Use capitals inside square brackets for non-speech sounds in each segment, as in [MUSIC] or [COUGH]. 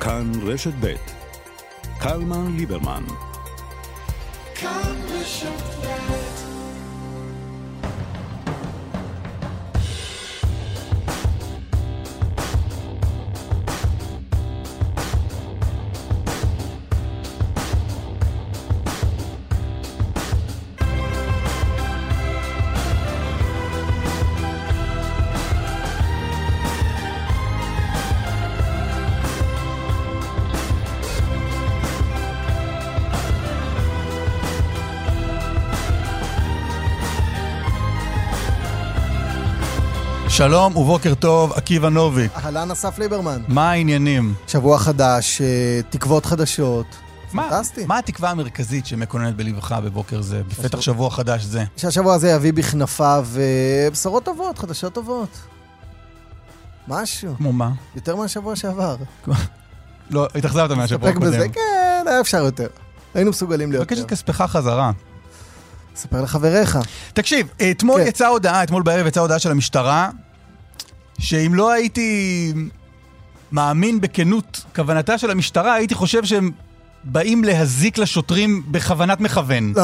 כאן רשת ב' קלמן ליברמן. כאן רשת ב' שלום ובוקר טוב, עקיבא נוביק. אהלן אסף ליברמן. מה העניינים? שבוע חדש, אה, תקוות חדשות. מה, פנטסטי. מה התקווה המרכזית שמקוננת בלבך בבוקר זה, בפתח שבוע חדש זה? שהשבוע הזה יביא בכנפיו אה, בשורות טובות, חדשות טובות. משהו. כמו מה? יותר מהשבוע שעבר. לא, התאכזבת מהשבוע נסתפק בזה, הקודם. כן, היה אפשר יותר. היינו מסוגלים ליותר. את כספך חזרה. ספר לחבריך. תקשיב, אתמול כן. יצאה הודעה, אתמול בערב יצאה הודעה של המשטרה, שאם לא הייתי מאמין בכנות כוונתה של המשטרה, הייתי חושב שהם באים להזיק לשוטרים בכוונת מכוון. לא,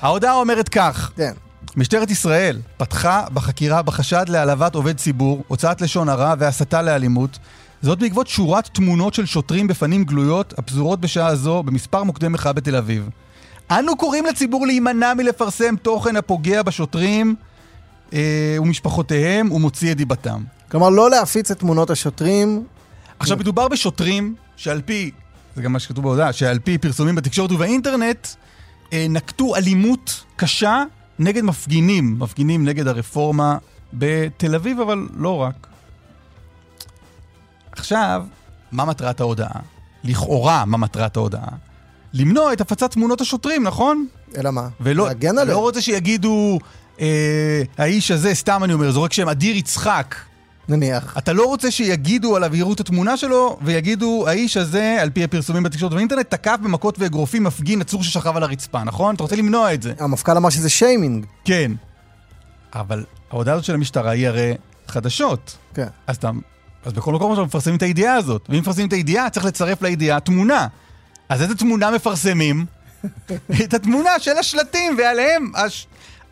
ההודעה אומרת כך, כן. משטרת ישראל פתחה בחקירה בחשד להעלבת עובד ציבור, הוצאת לשון הרע והסתה לאלימות. זאת בעקבות שורת תמונות של שוטרים בפנים גלויות הפזורות בשעה זו במספר מוקדי מחאה בתל אביב. אנו קוראים לציבור להימנע מלפרסם תוכן הפוגע בשוטרים אה, ומשפחותיהם ומוציא את דיבתם. כלומר, לא להפיץ את תמונות השוטרים. עכשיו, מדובר בשוטרים שעל פי, זה גם מה שכתוב בהודעה, שעל פי פרסומים בתקשורת ובאינטרנט, אה, נקטו אלימות קשה נגד מפגינים, מפגינים נגד הרפורמה בתל אביב, אבל לא רק. עכשיו, מה מטרת ההודעה? לכאורה, מה מטרת ההודעה? למנוע את הפצת תמונות השוטרים, נכון? אלא מה? ולא להגן עליהם. לא רוצה שיגידו, אה, האיש הזה, סתם אני אומר, זורק שם אדיר יצחק. נניח. אתה לא רוצה שיגידו עליו, יראו את התמונה שלו, ויגידו, האיש הזה, על פי הפרסומים בתקשורת ובאינטרנט, תקף במכות ואגרופים מפגין עצור ששכב על הרצפה, נכון? אתה רוצה למנוע את זה. המפכ"ל אמר שזה שיימינג. כן. אבל ההודעה הזאת של המשטרה היא הרי חדשות. כן. אז אתה... אז בכל מקום אנחנו מפרסמים את הידיעה הזאת. ואם מפרסמים את הידיעה, צריך לצרף לידיעה תמונה. אז איזה תמונה מפרסמים? [LAUGHS] את התמונה של השלטים, ועליהם... הש...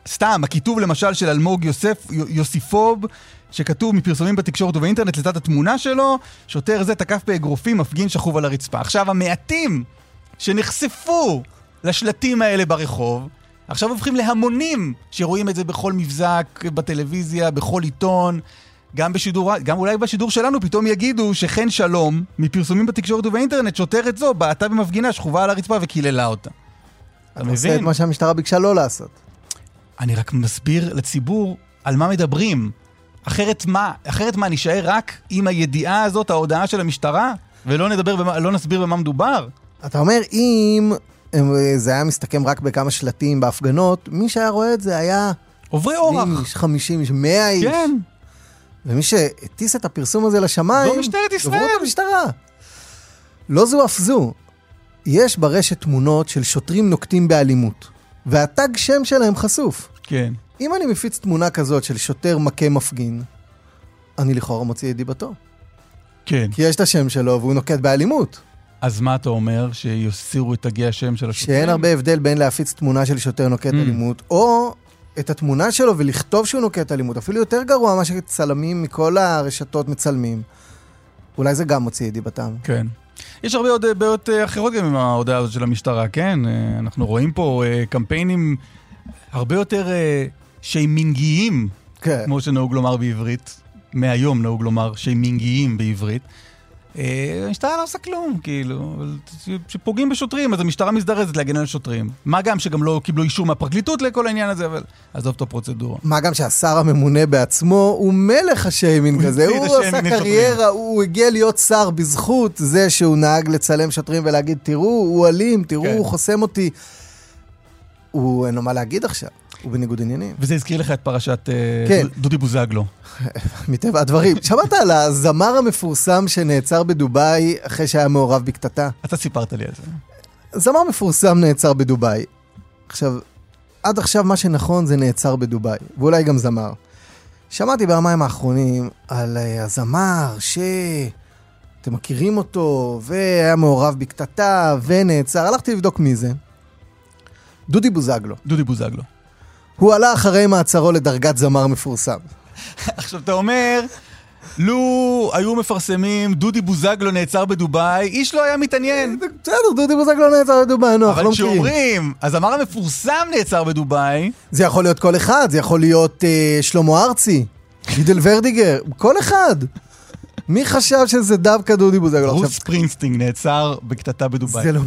סתם, הכיתוב למשל של אלמוג יוסף, יוסיפוב, שכתוב מפרסומים בתקשורת ובאינטרנט לצד התמונה שלו, שוטר זה תקף באגרופים מפגין שכוב על הרצפה. עכשיו, המעטים שנחשפו לשלטים האלה ברחוב, עכשיו הופכים להמונים שרואים את זה בכל מבזק, בטלוויזיה, בכל עיתון, גם בשידור, גם אולי בשידור שלנו פתאום יגידו שחן שלום, מפרסומים בתקשורת ובאינטרנט, שוטרת זו בעטה במפגינה שכובה על הרצפה וקיללה אותה. אתה אתה עושה את מבין? מה שהמשטרה ביקשה לא לעשות. אני רק מסביר לציבור על מה מדברים. אחרת מה? אחרת מה, נישאר רק עם הידיעה הזאת, ההודעה של המשטרה, ולא נדבר, במה, לא נסביר במה מדובר? אתה אומר, אם הם- זה היה מסתכם רק בכמה שלטים בהפגנות, מי שהיה רואה את זה היה עוברי אורח. 20 איש, 50 איש, 100 איש. כן, ומי שהטיס את הפרסום הזה לשמיים... זו משטרת ישראל. דוברות המשטרה. לא זו אף זו. יש ברשת תמונות של שוטרים נוקטים באלימות, והתג שם שלהם חשוף. כן. אם אני מפיץ תמונה כזאת של שוטר מכה מפגין, אני לכאורה מוציא את דיבתו. כן. כי יש את השם שלו והוא נוקט באלימות. אז מה אתה אומר? שיסירו את תגי השם של השוטרים? שאין הרבה הבדל בין להפיץ תמונה של שוטר נוקט Mm. אלימות, או את התמונה שלו ולכתוב שהוא נוקט אלימות. אפילו יותר גרוע מה שצלמים מכל הרשתות מצלמים. אולי זה גם מוציא את דיבתם. כן. יש הרבה עוד בעיות אה, אחרות גם עם ההודעה הזאת של המשטרה, כן? אה, אנחנו רואים פה אה, קמפיינים הרבה יותר אה, שיימינגיים, כן. כמו שנהוג לומר בעברית. מהיום נהוג לומר שיימינגיים בעברית. אה, המשטרה לא עושה כלום, כאילו, אבל ש- שפוגעים בשוטרים, אז המשטרה מזדרזת להגן על שוטרים. מה גם שגם לא קיבלו אישור מהפרקליטות לכל העניין הזה, אבל עזוב את הפרוצדורה. מה גם שהשר הממונה בעצמו הוא מלך השיימינג הוא הזה, את הוא עשה. קריירה, הוא הגיע להיות שר בזכות זה שהוא נהג לצלם שוטרים ולהגיד, תראו, הוא אלים, תראו, כן. הוא חוסם אותי. הוא אין לו מה להגיד עכשיו, הוא בניגוד עניינים. וזה הזכיר לך את פרשת אה, כן. דו- דודי בוזגלו. [LAUGHS] מטבע הדברים. שמעת על הזמר המפורסם שנעצר בדובאי אחרי שהיה מעורב בקטטה? אתה סיפרת לי על זה. זמר מפורסם נעצר בדובאי. עכשיו, עד עכשיו מה שנכון זה נעצר בדובאי, ואולי גם זמר. שמעתי ביומיים האחרונים על אה, הזמר ש... אתם מכירים אותו, והיה מעורב בקטטה, ונעצר. הלכתי לבדוק מי זה. דודי בוזגלו. דודי בוזגלו. הוא עלה אחרי מעצרו לדרגת זמר מפורסם. עכשיו, אתה אומר, לו היו מפרסמים, דודי בוזגלו נעצר בדובאי, איש לא היה מתעניין. בסדר, דודי בוזגלו נעצר לדובאי, נו, אנחנו אבל לא מכירים. כשאומרים, הזמר המפורסם נעצר בדובאי, זה יכול להיות כל אחד, זה יכול להיות אה, שלמה ארצי, יידל ורדיגר, כל אחד. מי חשב שזה דווקא דודי בוזגלו? רוס פרינסטינג נעצר בקטטה בדובאי. זה לא...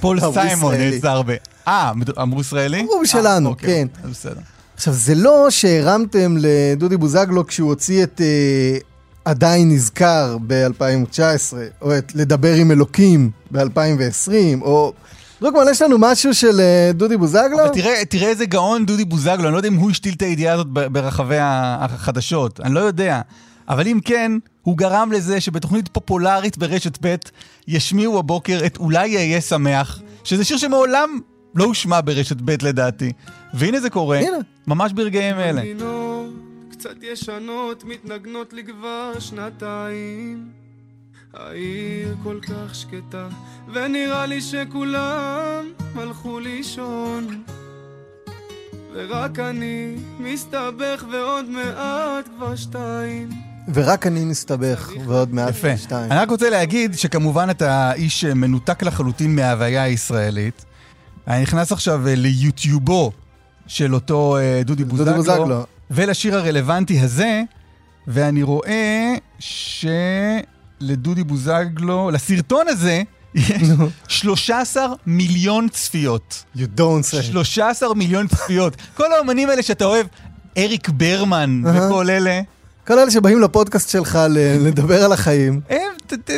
פול סיימון. נעצר ב... אה, אמרו ישראלי? אמרו אה, משלנו, אוקיי, כן. אז בסדר. עכשיו, זה לא שהרמתם לדודי בוזגלו כשהוא הוציא את אה, עדיין נזכר ב-2019, או את לדבר עם אלוקים ב-2020, או... דרוקמן, יש לנו משהו של אה, דודי בוזגלו? אבל תראה, תראה איזה גאון דודי בוזגלו, אני לא יודע אם הוא השתיל את הידיעה הזאת ברחבי החדשות, אני לא יודע. אבל אם כן, הוא גרם לזה שבתוכנית פופולרית ברשת ב' ישמיעו הבוקר את אולי יהיה שמח, שזה שיר שמעולם לא הושמע ברשת ב' לדעתי. והנה זה קורה, הנה. ממש ברגעים אלה. קצת ישנות מתנגנות לי כבר שנתיים העיר כל כך שקטה ונראה לי שכולם הלכו לישון ורק אני מסתבך ועוד מעט כבר שתיים ורק אני מסתבך, ועוד מעט יפה. שתיים. אני רק רוצה להגיד שכמובן אתה איש מנותק לחלוטין מההוויה הישראלית. אני נכנס עכשיו אה, ליוטיובו של אותו אה, דודי דודי בוזגלו, בוזגלו. ולשיר הרלוונטי הזה, ואני רואה שלדודי בוזגלו, לסרטון הזה, יש 13 מיליון צפיות. You don't say. 13 מיליון צפיות. כל האומנים האלה שאתה אוהב, אריק ברמן. וכל אלה, כל אלה שבאים לפודקאסט שלך לדבר על החיים, הם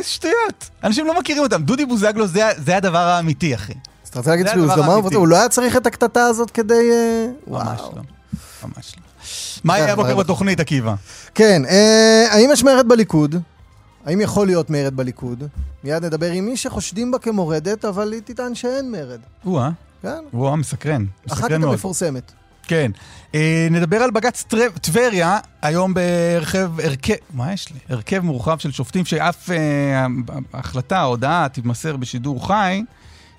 שטויות. אנשים לא מכירים אותם. דודי בוזגלו זה, זה הדבר האמיתי, אחי. אז אתה רוצה להגיד שהוא זמר. מפורסם? הוא לא היה צריך את הקטטה הזאת כדי... אה, ממש. לא. ממש לא. מה יהיה הבוקר וואו. בתוכנית, עקיבא? כן, אה, האם יש מרד בליכוד? האם יכול להיות מרד בליכוד? מיד נדבר עם מי שחושדים בה כמורדת, אבל היא תטען שאין מרד. או-אה, כן? או-אה, מסקרן. אחת מסקרן מאוד. מפורסמת. כן. אה, נדבר על בג"ץ טבריה, היום בהרכב, הרכב, מה יש לי? הרכב מורחב של שופטים שאף אה, החלטה, הודעה, תתמסר בשידור חי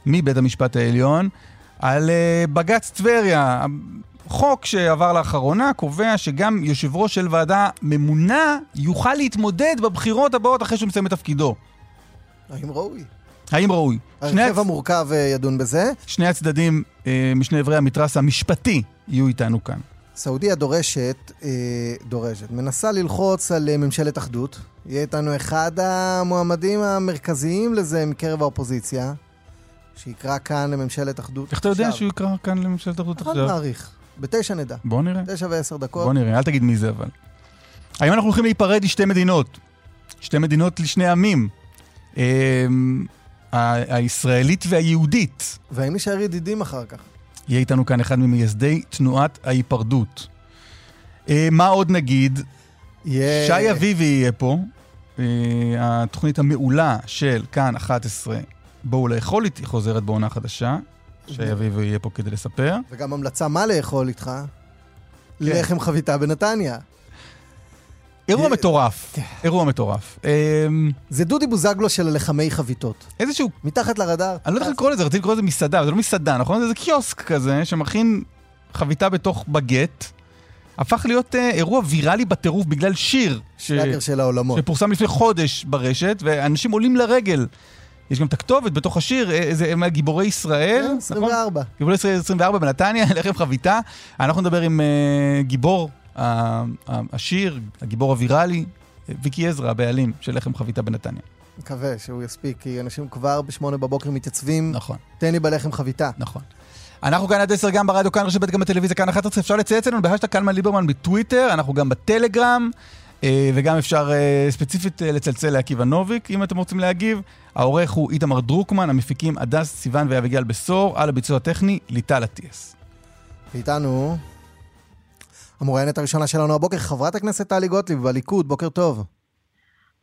מבית המשפט העליון, על אה, בג"ץ טבריה. חוק שעבר לאחרונה קובע שגם יושב ראש של ועדה ממונה יוכל להתמודד בבחירות הבאות אחרי שהוא מסיים את תפקידו. האם ראוי? האם ראוי? שני, ההרכב הצ... המורכב אה, ידון בזה. שני הצדדים אה, משני אברי המתרס המשפטי יהיו איתנו כאן. סעודיה דורשת, אה, דורשת, מנסה ללחוץ על ממשלת אחדות. יהיה איתנו אחד המועמדים המרכזיים לזה מקרב האופוזיציה, שיקרא כאן לממשלת אחדות. איך אתה יודע. שהוא יקרא כאן לממשלת אחדות אחד עכשיו? מעריך. בתשע נדע. בוא נראה. תשע ועשר דקות. בוא נראה, אל תגיד מי זה אבל. היום אנחנו הולכים להיפרד לשתי מדינות. שתי מדינות לשני עמים. הישראלית והיהודית. והאם נשאר ידידים אחר כך? יהיה איתנו כאן אחד ממייסדי תנועת ההיפרדות. אה, מה עוד נגיד? יהיה... שי אביבי יהיה פה. אה, התוכנית המעולה של כאן 11, בואו לאכול איתי, חוזרת בעונה חדשה. שי אביבי יהיה פה כדי לספר. וגם המלצה מה לאכול איתך. כן. לחם חביתה בנתניה. אירוע מטורף. כן. אירוע מטורף. אמ, זה דודי בוזגלו של הלחמי חביתות. איזשהו מתחת לרדאר. אני לא יודע איך לקרוא לזה, רציתי לקרוא לזה מסעדה, זה לא מסעדה, נכון? זה קיוסק כזה שמכין חביתה בתוך בגט. הפך להיות אה, אירוע ויראלי בטירוף בגלל שיר ש... שלאגר של העולמות. שפורסם לפני חודש ברשת, ואנשים עולים לרגל. יש גם את הכתובת בתוך השיר, אה, זה הם גיבורי ישראל, כן, נכון? 24. גיבורי ישראל 24 בנתניה, [LAUGHS] לחם חביתה. אנחנו נדבר עם אה, גיבור השיר, הגיבור הוויראלי, ויקי עזרא, הבעלים של לחם חביתה בנתניה. מקווה שהוא יספיק, כי אנשים כבר בשמונה בבוקר מתייצבים, נכון. תן לי בלחם חביתה. נכון. אנחנו כאן עד 10 גם ברדיו, כאן רשת ב' גם בטלוויזיה, כאן 11, אפשר לצייץ לנו בהאשטג קלמן ליברמן בטוויטר, אנחנו גם בטלגרם, אה, וגם אפשר אה, ספציפית אה, לצלצל לעקיבא נוביק, אם אתם רוצים להגיב. העורך הוא איתמר דרוקמן, המפיקים הדס סיוון ואביגל בשור, על הביצוע הטכני, ליטל אטיאס. ואיתנו המוראיינת הראשונה שלנו הבוקר, חברת הכנסת טלי גוטליב בליכוד, בוקר טוב.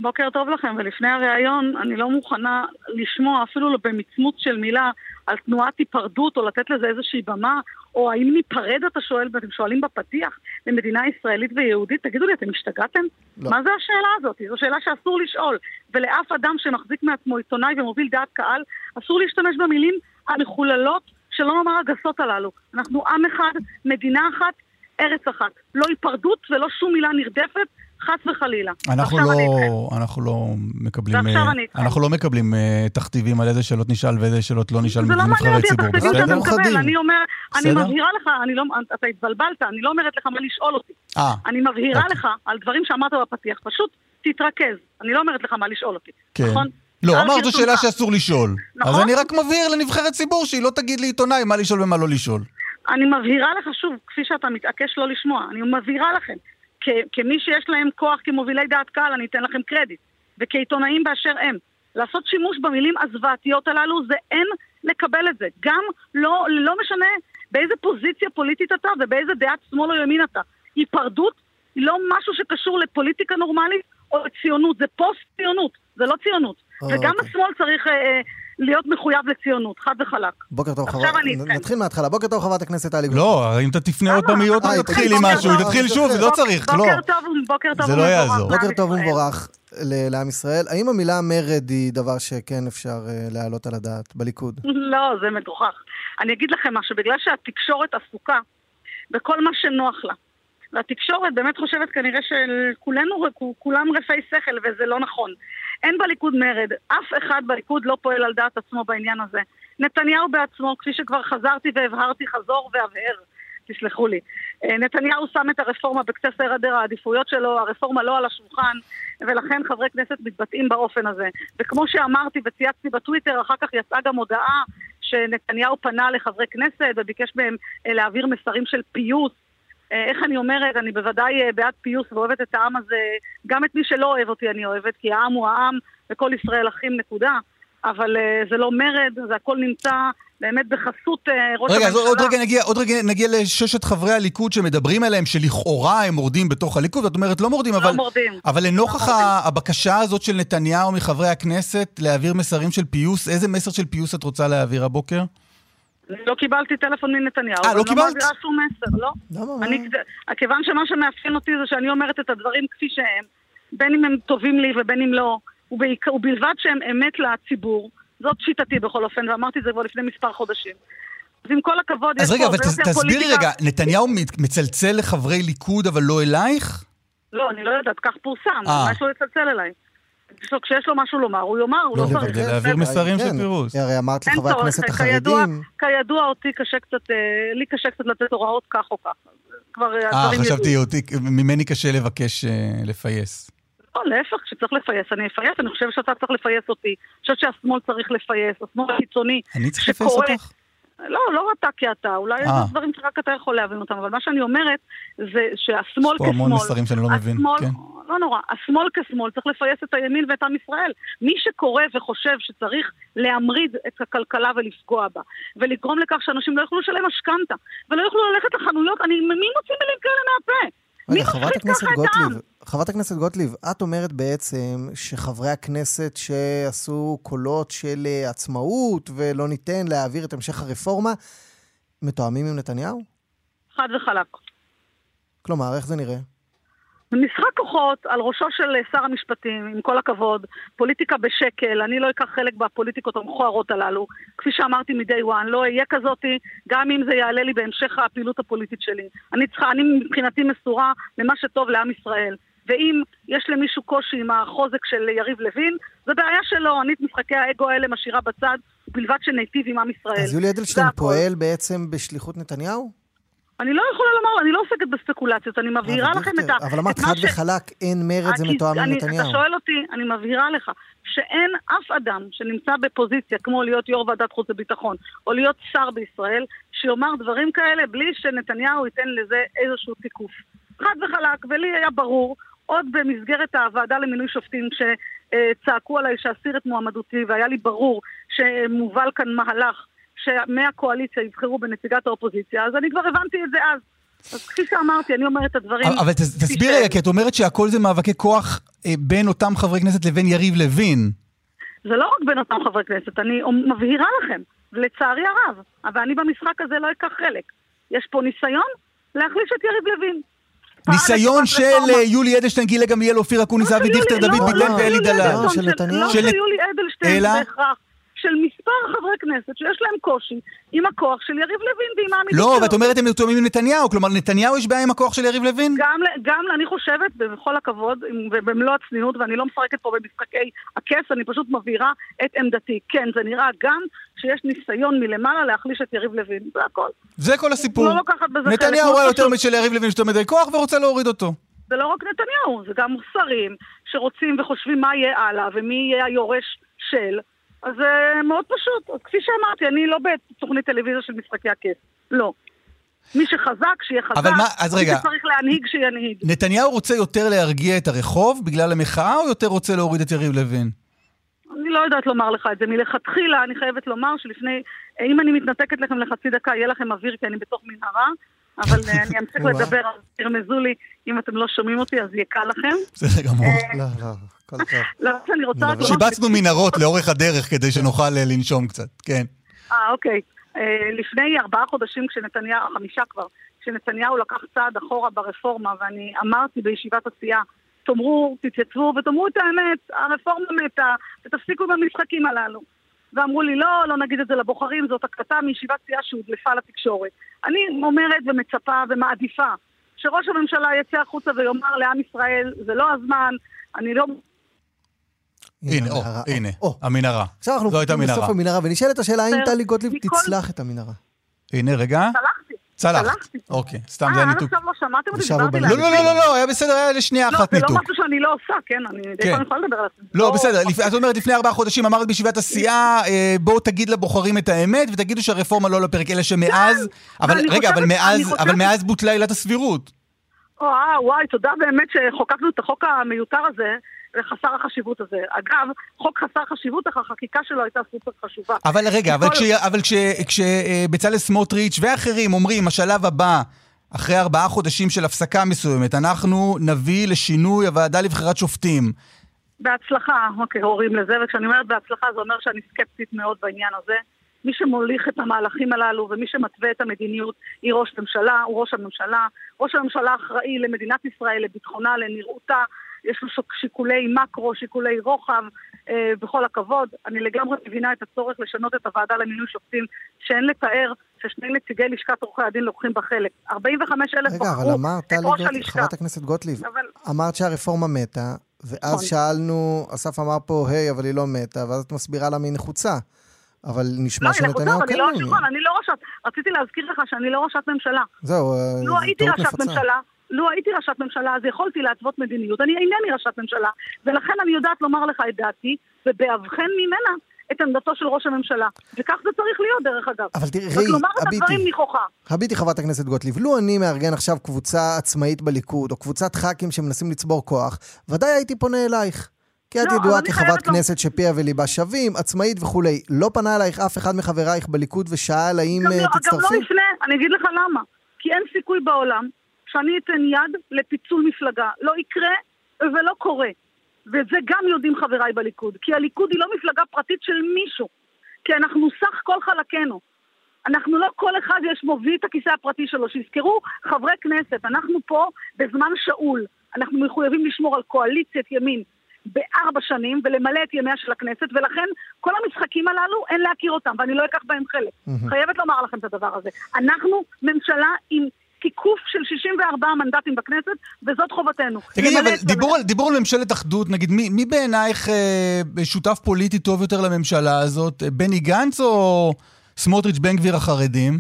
בוקר טוב לכם, ולפני הריאיון אני לא מוכנה לשמוע אפילו במצמוץ של מילה על תנועת היפרדות או לתת לזה איזושהי במה או האם ניפרד, אתה שואל, ואתם שואלים בפתיח, למדינה ישראלית ויהודית? תגידו לי, אתם השתגעתם? לא. מה זה השאלה הזאת? זו שאלה שאסור לשאול. ולאף אדם שמחזיק מעצמו עיתונאי ומוביל דעת קהל, אסור להשתמש במילים המחוללות, שלא נאמר הגסות הללו. אנחנו עם אחד, מדינה אחת, ארץ אחת. לא היפרדות ולא שום מילה נרדפת, חס וחלילה. אנחנו אני לא. אנחנו לא מקבלים, אני איתכם. אנחנו לא מקבלים אה, תכתיבים על איזה שאלות נשאל ואיזה שאלות לא נשאל זה לא מעניין אותי ציבור, התכתיבים שאתה? מקבל. אני אומר, אני בסדר? מבהירה לך, אני לא, אתה התבלבלת, אני לא אומרת לך מה לשאול אותי. אה, אני מבהירה אוקיי. לך על דברים שאמרת בפתיח, פשוט תתרכז. אני לא אומרת לך מה לשאול אותי, כן. נכון? לא, אמרת זו. שאלה שאסור לשאול. אז נכון. אני רק מבהיר לנבחרת ציבור שהיא לא תגיד לעיתונאי מה לשאול ומה לא לשאול. אני מבהירה לך שוב, כפי שאתה מתעקש לא לשמוע, אני מבהירה לכם, כ- כמי שיש להם כוח כמובילי דעת קהל, אני אתן לכם קרדיט, וכעיתונאים באשר הם, לעשות שימוש במילים הזוועתיות הללו זה אין לקבל את זה. גם לא, לא משנה באיזה פוזיציה פוליטית אתה ובאיזה דעת שמאל או ימין אתה. היפרדות היא לא משהו שקשור לפוליטיקה נורמלית או לציונות, זה פוסט-ציונות, זה לא ציונות. אה, וגם אוקיי. השמאל צריך אה, אה, להיות מחויב לציונות, חד וחלק. בוקר טוב, חברת... נתחיל מההתחלה. בוקר טוב, חברת הכנסת טלי גוטליב. לא, אם אתה תפנה עוד פעם, היא עוד אה, תתחיל תתחיל עם משהו, היא טוב, תתחיל שוב, טוב. לא צריך, לא. בוקר טוב, זה לא יעזור. בוקר טוב. ומבורך ל- לעם ישראל. האם המילה מרד היא דבר שכן אפשר אה, להעלות על הדעת בליכוד? לא, זה מגוחך. אני אגיד לכם משהו, בגלל שהתקשורת עסוקה בכל מה שנוח לה. והתקשורת באמת חושבת כנראה שכולנו, כולם רפי שכל, וזה לא נכון. אין בליכוד מרד, אף אחד בליכוד לא פועל על דעת עצמו בעניין הזה. נתניהו בעצמו, כפי שכבר חזרתי והבהרתי, חזור והבהר, תסלחו לי. אה, נתניהו שם את הרפורמה בקצה סדר העדיפויות שלו, הרפורמה לא על השולחן, ולכן חברי כנסת מתבטאים באופן הזה. וכמו שאמרתי וצייצתי בטוויטר, אחר כך יצאה גם הודעה שנתניהו פנה לחברי כנסת וביקש מהם אה, להעביר מסרים של פיוס. אה, איך אני אומרת, אני בוודאי אה, בעד פיוס ואוהבת את העם הזה, גם את מי שלא אוהב אותי אני אוהבת, כי העם הוא העם וכל ישראל אחים נקודה, אבל אה, זה לא מרד, זה הכל נמצא באמת בחסות ראש רגע, הממשלה. אז עוד רגע נגיע, עוד רגע נגיע לששת חברי הליכוד שמדברים עליהם, שלכאורה הם מורדים בתוך הליכוד, ואת אומרת לא מורדים, אבל... מורדים. אבל לנוכח לא הבקשה הזאת של נתניהו מחברי הכנסת להעביר מסרים של פיוס, איזה מסר של פיוס את רוצה להעביר הבוקר? אני לא קיבלתי טלפון מנתניהו. אה, לא אני קיבלת? לא מעבירה שום מסר, לא. למה? מה? אני, כיוון שמה שמאפיין אותי זה שאני אומרת את הדברים כפי שהם, בין אם הם טובים לי ובין אם לא, ובעיקר, ובלבד שהם אמת לציבור, זאת שיטתי בכל אופן, ואמרתי את זה כבר לפני מספר חודשים. אז עם כל הכבוד, אז רגע, אבל תס- תסבירי. רגע, נתניהו מצלצל לחברי ליכוד אבל לא אלייך? לא, אני לא יודעת, כך פורסם, אה. מה יש לו לצלצל אליי? כשיש לו משהו לומר, הוא יאמר, הוא לא לא, צריך. כדי זה להעביר. מסרים של כן, פירוס. הרי אמרת לחברי הכנסת החרדים, כידוע אותי קשה קצת, אה, לי קשה קצת לתת הוראות כך או כך. כבר אה, אה, חשבתי, ממני קשה לבקש אה, לפייס. לא, להפך, כשצריך לפייס, אני אפייס, אני חושבת שאתה צריך לפייס אותי. אני חושבת שהשמאל צריך לפייס, השמאל הקיצוני. אני צריך לפייס אותך? לא, לא אתה כי אתה, אולי. זה דברים שרק אתה יכול להבין אותם, אבל מה שאני אומרת זה שהשמאל יש פה המון כשמאל, מסרים שאני לא מבין, כן. לא נורא, השמאל כשמאל צריך לפייס את הימין ואת עם ישראל. מי שקורא וחושב שצריך להמריד את הכלכלה ולפגוע בה, ולגרום לכך שאנשים לא יוכלו לשלם משכנתה, ולא יוכלו ללכת לחנויות, אני, מי מוציא מילים כאלה מהפה? רגע, חברת הכנסת? גוטליב, חברת הכנסת גוטליב, את אומרת בעצם שחברי הכנסת שעשו קולות של אה, עצמאות ולא ניתן להעביר את המשך הרפורמה, מתואמים עם נתניהו? חד וחלק. כלומר, איך זה נראה? משחק כוחות על ראשו של שר המשפטים, עם כל הכבוד, פוליטיקה בשקל, אני לא אקח חלק בפוליטיקות המכוערות הללו. כפי שאמרתי מ-day one, לא אהיה כזאתי, גם אם זה יעלה לי בהמשך הפעילות הפוליטית שלי. אני צריכה, אני מבחינתי מסורה למה שטוב לעם ישראל. ואם יש למישהו קושי עם החוזק של יריב לוין, זה בעיה שלו, אני את משחקי האגו האלה משאירה בצד, בלבד שניטיב עם עם ישראל. אז יולי אדלשטיין. פועל בעצם בשליחות נתניהו? אני לא יכולה לומר, אני לא עוסקת בספקולציות, אני מבהירה לכם את ה... אבל אמרת חד וחלק, אין מרד, זה מתואם עם נתניהו. אתה שואל אותי, אני מבהירה לך, שאין אף אדם שנמצא בפוזיציה, כמו להיות יו"ר ועדת חוץ וביטחון, או להיות שר בישראל, שיאמר דברים כאלה בלי שנתניהו ייתן לזה איזשהו תיקוף. חד וחלק, ולי היה ברור, עוד במסגרת הוועדה למינוי שופטים, שצעקו עליי שאסיר את מועמדותי, והיה לי ברור שמובל כאן מהלך שמהקואליציה יבחרו בנציגת האופוזיציה, אז אני כבר הבנתי את זה אז. אז כפי שאמרתי, אני אומרת את הדברים... אבל תס- כפי תסבירי שהם. רגע, כי את אומרת שהכל זה מאבקי כוח אה, בין אותם חברי כנסת לבין יריב לוין. זה לא רק בין אותם חברי כנסת, אני מבהירה לכם, ולצערי הרב, אבל אני במשחק הזה לא אקח חלק. יש פה ניסיון להחליש את יריב לוין. ניסיון של. אה, יולי אדלשטיין, גילה גמליאל, אופיר אקוניס, לא אבי דיכטר, דוד לא, ביטן לא, ואלי דלל. אדלשטיין, של נתניהו? לא של- יולי אדלשטיין אלא? בהכרח. של מספר חברי כנסת שיש להם קושי עם הכוח של יריב לוין ועם העמידות לא, שלו. ואת אומרת הם מתואמים עם נתניהו, כלומר לנתניהו יש בעיה עם הכוח של יריב לוין? גם, גם אני חושבת, בכל הכבוד, ובמלוא הצניעות, ואני לא משחקת פה במשחקי הכס, אני פשוט מבהירה את עמדתי. כן, זה נראה גם שיש ניסיון מלמעלה להחליש את יריב לוין, זה הכל. זה כל הסיפור. לא לוקחת בזה חלק, נתניהו מאוד רואה יותר. משל יריב לוין יותר מדי כוח ורוצה להוריד אותו. זה לא רק נתניהו, זה גם שרים שרוצים וחושבים מה יהיה הלאה ומי יהיה היורש של. אז זה מאוד פשוט. אז כפי שאמרתי, אני לא בתוכנית טלוויזיה של משחקי הכס. לא. מי שחזק, שיהיה חזק. אבל מה- אז רגע. מי שצריך להנהיג, שינהיג. נתניהו רוצה יותר להרגיע את הרחוב בגלל המחאה, או יותר רוצה להוריד את יריב לוין? אני לא יודעת לומר לך את זה. מלכתחילה אני חייבת לומר שלפני, אם אני מתנתקת לכם לחצי דקה, יהיה לכם אוויר כי אני בתוך מנהרה, אבל אה, אני אמשיך. [LAUGHS] לדבר, אז תרמזו לי, אם אתם לא שומעים אותי אז יהיה קל לכם. בסדר גמור. אה, לא, לא, הכל טוב. לא, אני רוצה. שיבצנו מנהרות לאורך הדרך כדי שנוכל אה, לנשום קצת, כן. אה, אוקיי. אה, לפני ארבעה חודשים כשנתניהו, חמישה כבר, כשנתניהו לקח צעד אחורה ברפורמה, ואני אמרתי בישיבת הסיעה, תאמרו, תתייצבו ותאמרו את האמת, הרפורמה מתה, ותפסיקו עם המשחקים הללו. ואמרו לי, לא, לא נגיד את זה לבוחרים, זאת הקלטה מישיבת סיעה שהודלפה לתקשורת. אני אומרת ומצפה ומעדיפה שראש הממשלה יצא החוצה ויאמר לעם ישראל, זה לא הזמן, אני לא... הנה, או. הנה. המנהרה. עכשיו אנחנו הייתה בסוף מנהרה. המנהרה, ונשאלת השאלה האם. טלי גוטליב תצלח את המנהרה. הנה, רגע. צלחתי. צלחת. צלחתי. אוקיי, סתם זה אה, היה עד ניתוק. עכשיו לא שמעתם אותי, דיברתי בנאום. לא, לא, לא, לא, לא, היה בסדר, היה לשנייה לא, אחת זה לא ניתוק. משהו שאני לא עושה, כן? אני די כן. פעם יכולה לדבר על זה. לא, בסדר, את אומרת לפני ארבעה חודשים אמרת בישיבת הסיעה, אה, בואו תגיד לבוחרים את האמת ותגידו שהרפורמה לא על הפרק, אלא שמאז, אבל רגע, אבל מאז, בוטלה עילת הסבירות. או, אה, וואי, תודה באמת שחוקקנו את החוק המיותר הזה, וחסר החשיבות הזה. אגב, חוק חסר חשיבות, אך החקיקה שלו הייתה סופר חשובה. אבל רגע, אבל כל- כש- אבל כשבצלאל סמוטריץ' ואחרים אומרים, השלב הבא, אחרי ארבעה חודשים של הפסקה מסוימת, אנחנו נביא לשינוי הוועדה לבחירת שופטים. בהצלחה, אוקיי, הורים לזה, וכשאני אומרת בהצלחה זה אומר שאני סקפטית מאוד בעניין הזה. מי שמוליך את המהלכים הללו ומי שמתווה את המדיניות היא ראש ממשלה, הוא ראש הממשלה. ראש הממשלה אחראי למדינת ישראל, לביטחונה, לנראותה. יש לו שיקולי מקרו, שיקולי רוחב, אה, בכל הכבוד. אני לגמרי מבינה את הצורך לשנות את הוועדה למינוי שופטים, שאין לתאר ששני נציגי לשכת עורכי הדין לוקחים בה חלק. 45 אלף רגע, אבל בחרו את ראש גוטליב, הלשכה. חברת הכנסת גוטליב, אבל אמרת שהרפורמה מתה, ואז נכון. שאלנו, אסף אמר פה, היי, אבל היא לא מתה, ואז את מסבירה למה היא נחוצה. אבל נשמע לא, שנתניהו כן לא, אני לא ראשת, רציתי להזכיר לך שאני לא ראשת ממשלה. זהו, אה, לו זו הייתי טעות ראשת נפוצה. ממשלה, לו הייתי ראשת ממשלה, אז יכולתי להתוות מדיניות. אני אינני ראשת ממשלה, ולכן אני יודעת לומר לך את דעתי, ובאבחן ממנה את עמדתו של ראש הממשלה. וכך זה צריך להיות, דרך אגב. אבל תראי, רק לומר את הביטי. הדברים נכוחה. הביטי חברת הכנסת גוטליב, לו אני מארגן עכשיו קבוצה עצמאית בליכוד, או קבוצת ח"כים שמנסים לצבור כוח, ודאי הייתי פונה אלייך. כי את לא, ידועה כחברת כנסת שפיה וליבה שווים, עצמאית וכולי. לא פנה אלייך אף אחד מחברייך בליכוד ושאל האם גם אה, לא, גם לא תצטרפי? יפנה, אני אגיד לך למה. כי אין סיכוי בעולם שאני אתן יד לפיצול מפלגה. לא יקרה ולא קורה. ואת זה גם יודעים חבריי בליכוד. כי הליכוד היא לא מפלגה פרטית של מישהו. כי אנחנו סך כל חלקינו. אנחנו לא כל אחד יש מביא את הכיסא הפרטי שלו. שיזכרו חברי כנסת, אנחנו פה בזמן שאול. אנחנו מחויבים לשמור על קואליציית ימין בארבע שנים ולמלא את ימיה של הכנסת, ולכן כל המשחקים הללו, אין להכיר אותם, ואני לא אקח בהם חלק. חייבת לומר לכם את הדבר הזה. אנחנו ממשלה עם תיקוף של 64 מנדטים בכנסת, וזאת חובתנו. תגידי, אבל דיבור. על- דיבור על ממשלת אחדות, נגיד, מי מי בעינייך אה, שותף פוליטי טוב יותר לממשלה הזאת? אה, בני גנץ או סמוטריץ' בן גביר החרדים?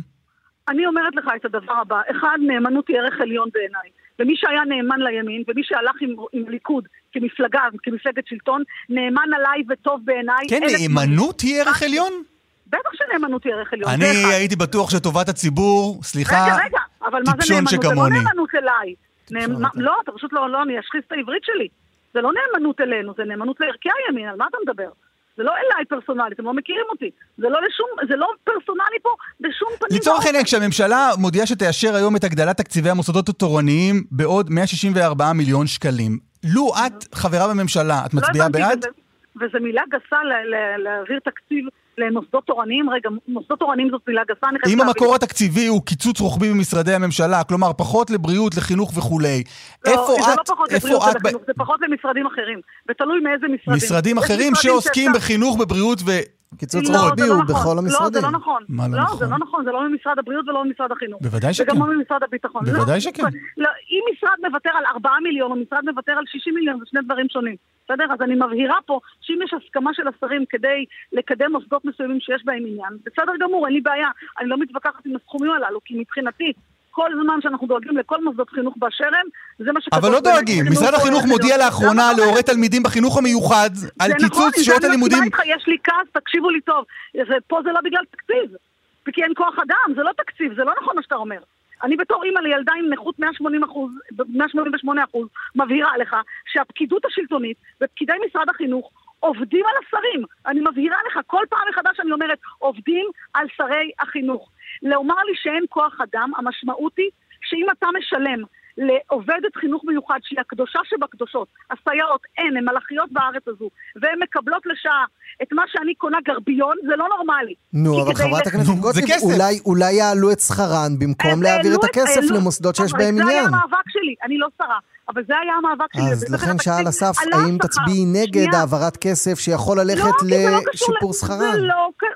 אני אומרת לך את הדבר הבא, אחד, נאמנות היא ערך עליון בעיניי. ומי שהיה נאמן לימין, ומי שהלך עם, עם ליכוד כמפלגה, כמפלגת שלטון, נאמן עליי וטוב בעיניי. כן, נאמנות היא ערך עליון? בטח שנאמנות היא ערך עליון. אני. הייתי בטוח שטובת הציבור, סליחה, רגע, רגע, אבל מה זה טיפשון נאמנות? זה שכמוני. לא נאמנות אליי. מה- לא, אתה פשוט לא, לא, אני אשחיז את העברית שלי. זה לא נאמנות אלינו, זה נאמנות לערכי הימין, על מה אתה מדבר? זה לא אליי פרסונלי, אתם לא מכירים אותי. זה לא לשום, זה לא פרסונלי פה בשום פנים. לצורך. העניין, כשהממשלה מודיעה שתאשר היום את הגדלת תקציבי המוסדות התורניים בעוד 164 מיליון שקלים, לו את חברה בממשלה, את לא מצביעה הבנתי, בעד? וזה- וזה מילה גסה להעביר תקציב למוסדות תורניים, רגע, מוסדות תורניים זאת מילה גסה, אני חייבת אם להבין. המקור התקציבי הוא קיצוץ רוחבי במשרדי הממשלה, כלומר פחות לבריאות, לחינוך וכולי, לא, איפה זה את, לא פחות איפה לבריאות את, ב- ולחינוך, זה פחות למשרדים אחרים, ותלוי מאיזה משרדים. משרדים אחרים שעוסקים שאפשר- בחינוך, בבריאות ו... קיצוץ לא, רוחבי לא הוא נכון. בכל לא, המשרדים. זה לא נכון. מה לא לא, נכון? זה לא נכון, זה לא ממשרד הבריאות ולא ממשרד החינוך. בוודאי שכן. וגם לא ממשרד הביטחון. בוודאי לא, שכן. לא, אם משרד מוותר על 4 מיליון או משרד מוותר על 60 מיליון, זה שני דברים שונים. בסדר? אז אני מבהירה פה שאם יש הסכמה של השרים כדי לקדם מוסדות מסוימים שיש בהם עניין, בסדר גמור, אין לי בעיה. אני לא מתווכחת עם הסכומים הללו, כי מבחינתי... כל זמן שאנחנו דואגים לכל מוסדות חינוך באשר הם, זה מה שקורה. אבל לא דואגים, משרד החינוך מודיע לאחרונה להורי תלמידים בחינוך המיוחד על זה נכון, קיצוץ זה שעות הלימודים. מסכימה איתך, יש לי כעס, תקשיבו לי טוב. זה, פה זה לא בגלל תקציב. כי אין כוח אדם, זה לא תקציב, זה לא נכון מה שאתה אומר. אני בתור אימא לילדה עם נכות 180 אחוז, 188 אחוז, מבהירה לך שהפקידות השלטונית ופקידי משרד החינוך עובדים על השרים. אני מבהירה לך, כל פעם מחדש אני אומרת, עובדים על שרי החינוך. לומר לי שאין כוח אדם, המשמעות היא שאם אתה משלם לעובדת חינוך מיוחד שהיא הקדושה שבקדושות, הסייעות, אין, הן מלאכיות בארץ הזו, והן מקבלות לשעה את מה שאני קונה גרביון, זה לא נורמלי. נו, אבל חברת הכנסת גוטליב. אולי- אולי יעלו את שכרן במקום להעביר את הכסף העלו- למוסדות שיש בהם זה היה עניין. המאבק שלי, אני לא שרה, אבל זה היה המאבק שלי. אז לכן שאל אסף, האם. תצביעי נגד. העברת כסף שיכול ללכת לא, לא קשור לשיפור שכרן? זה לא, לא,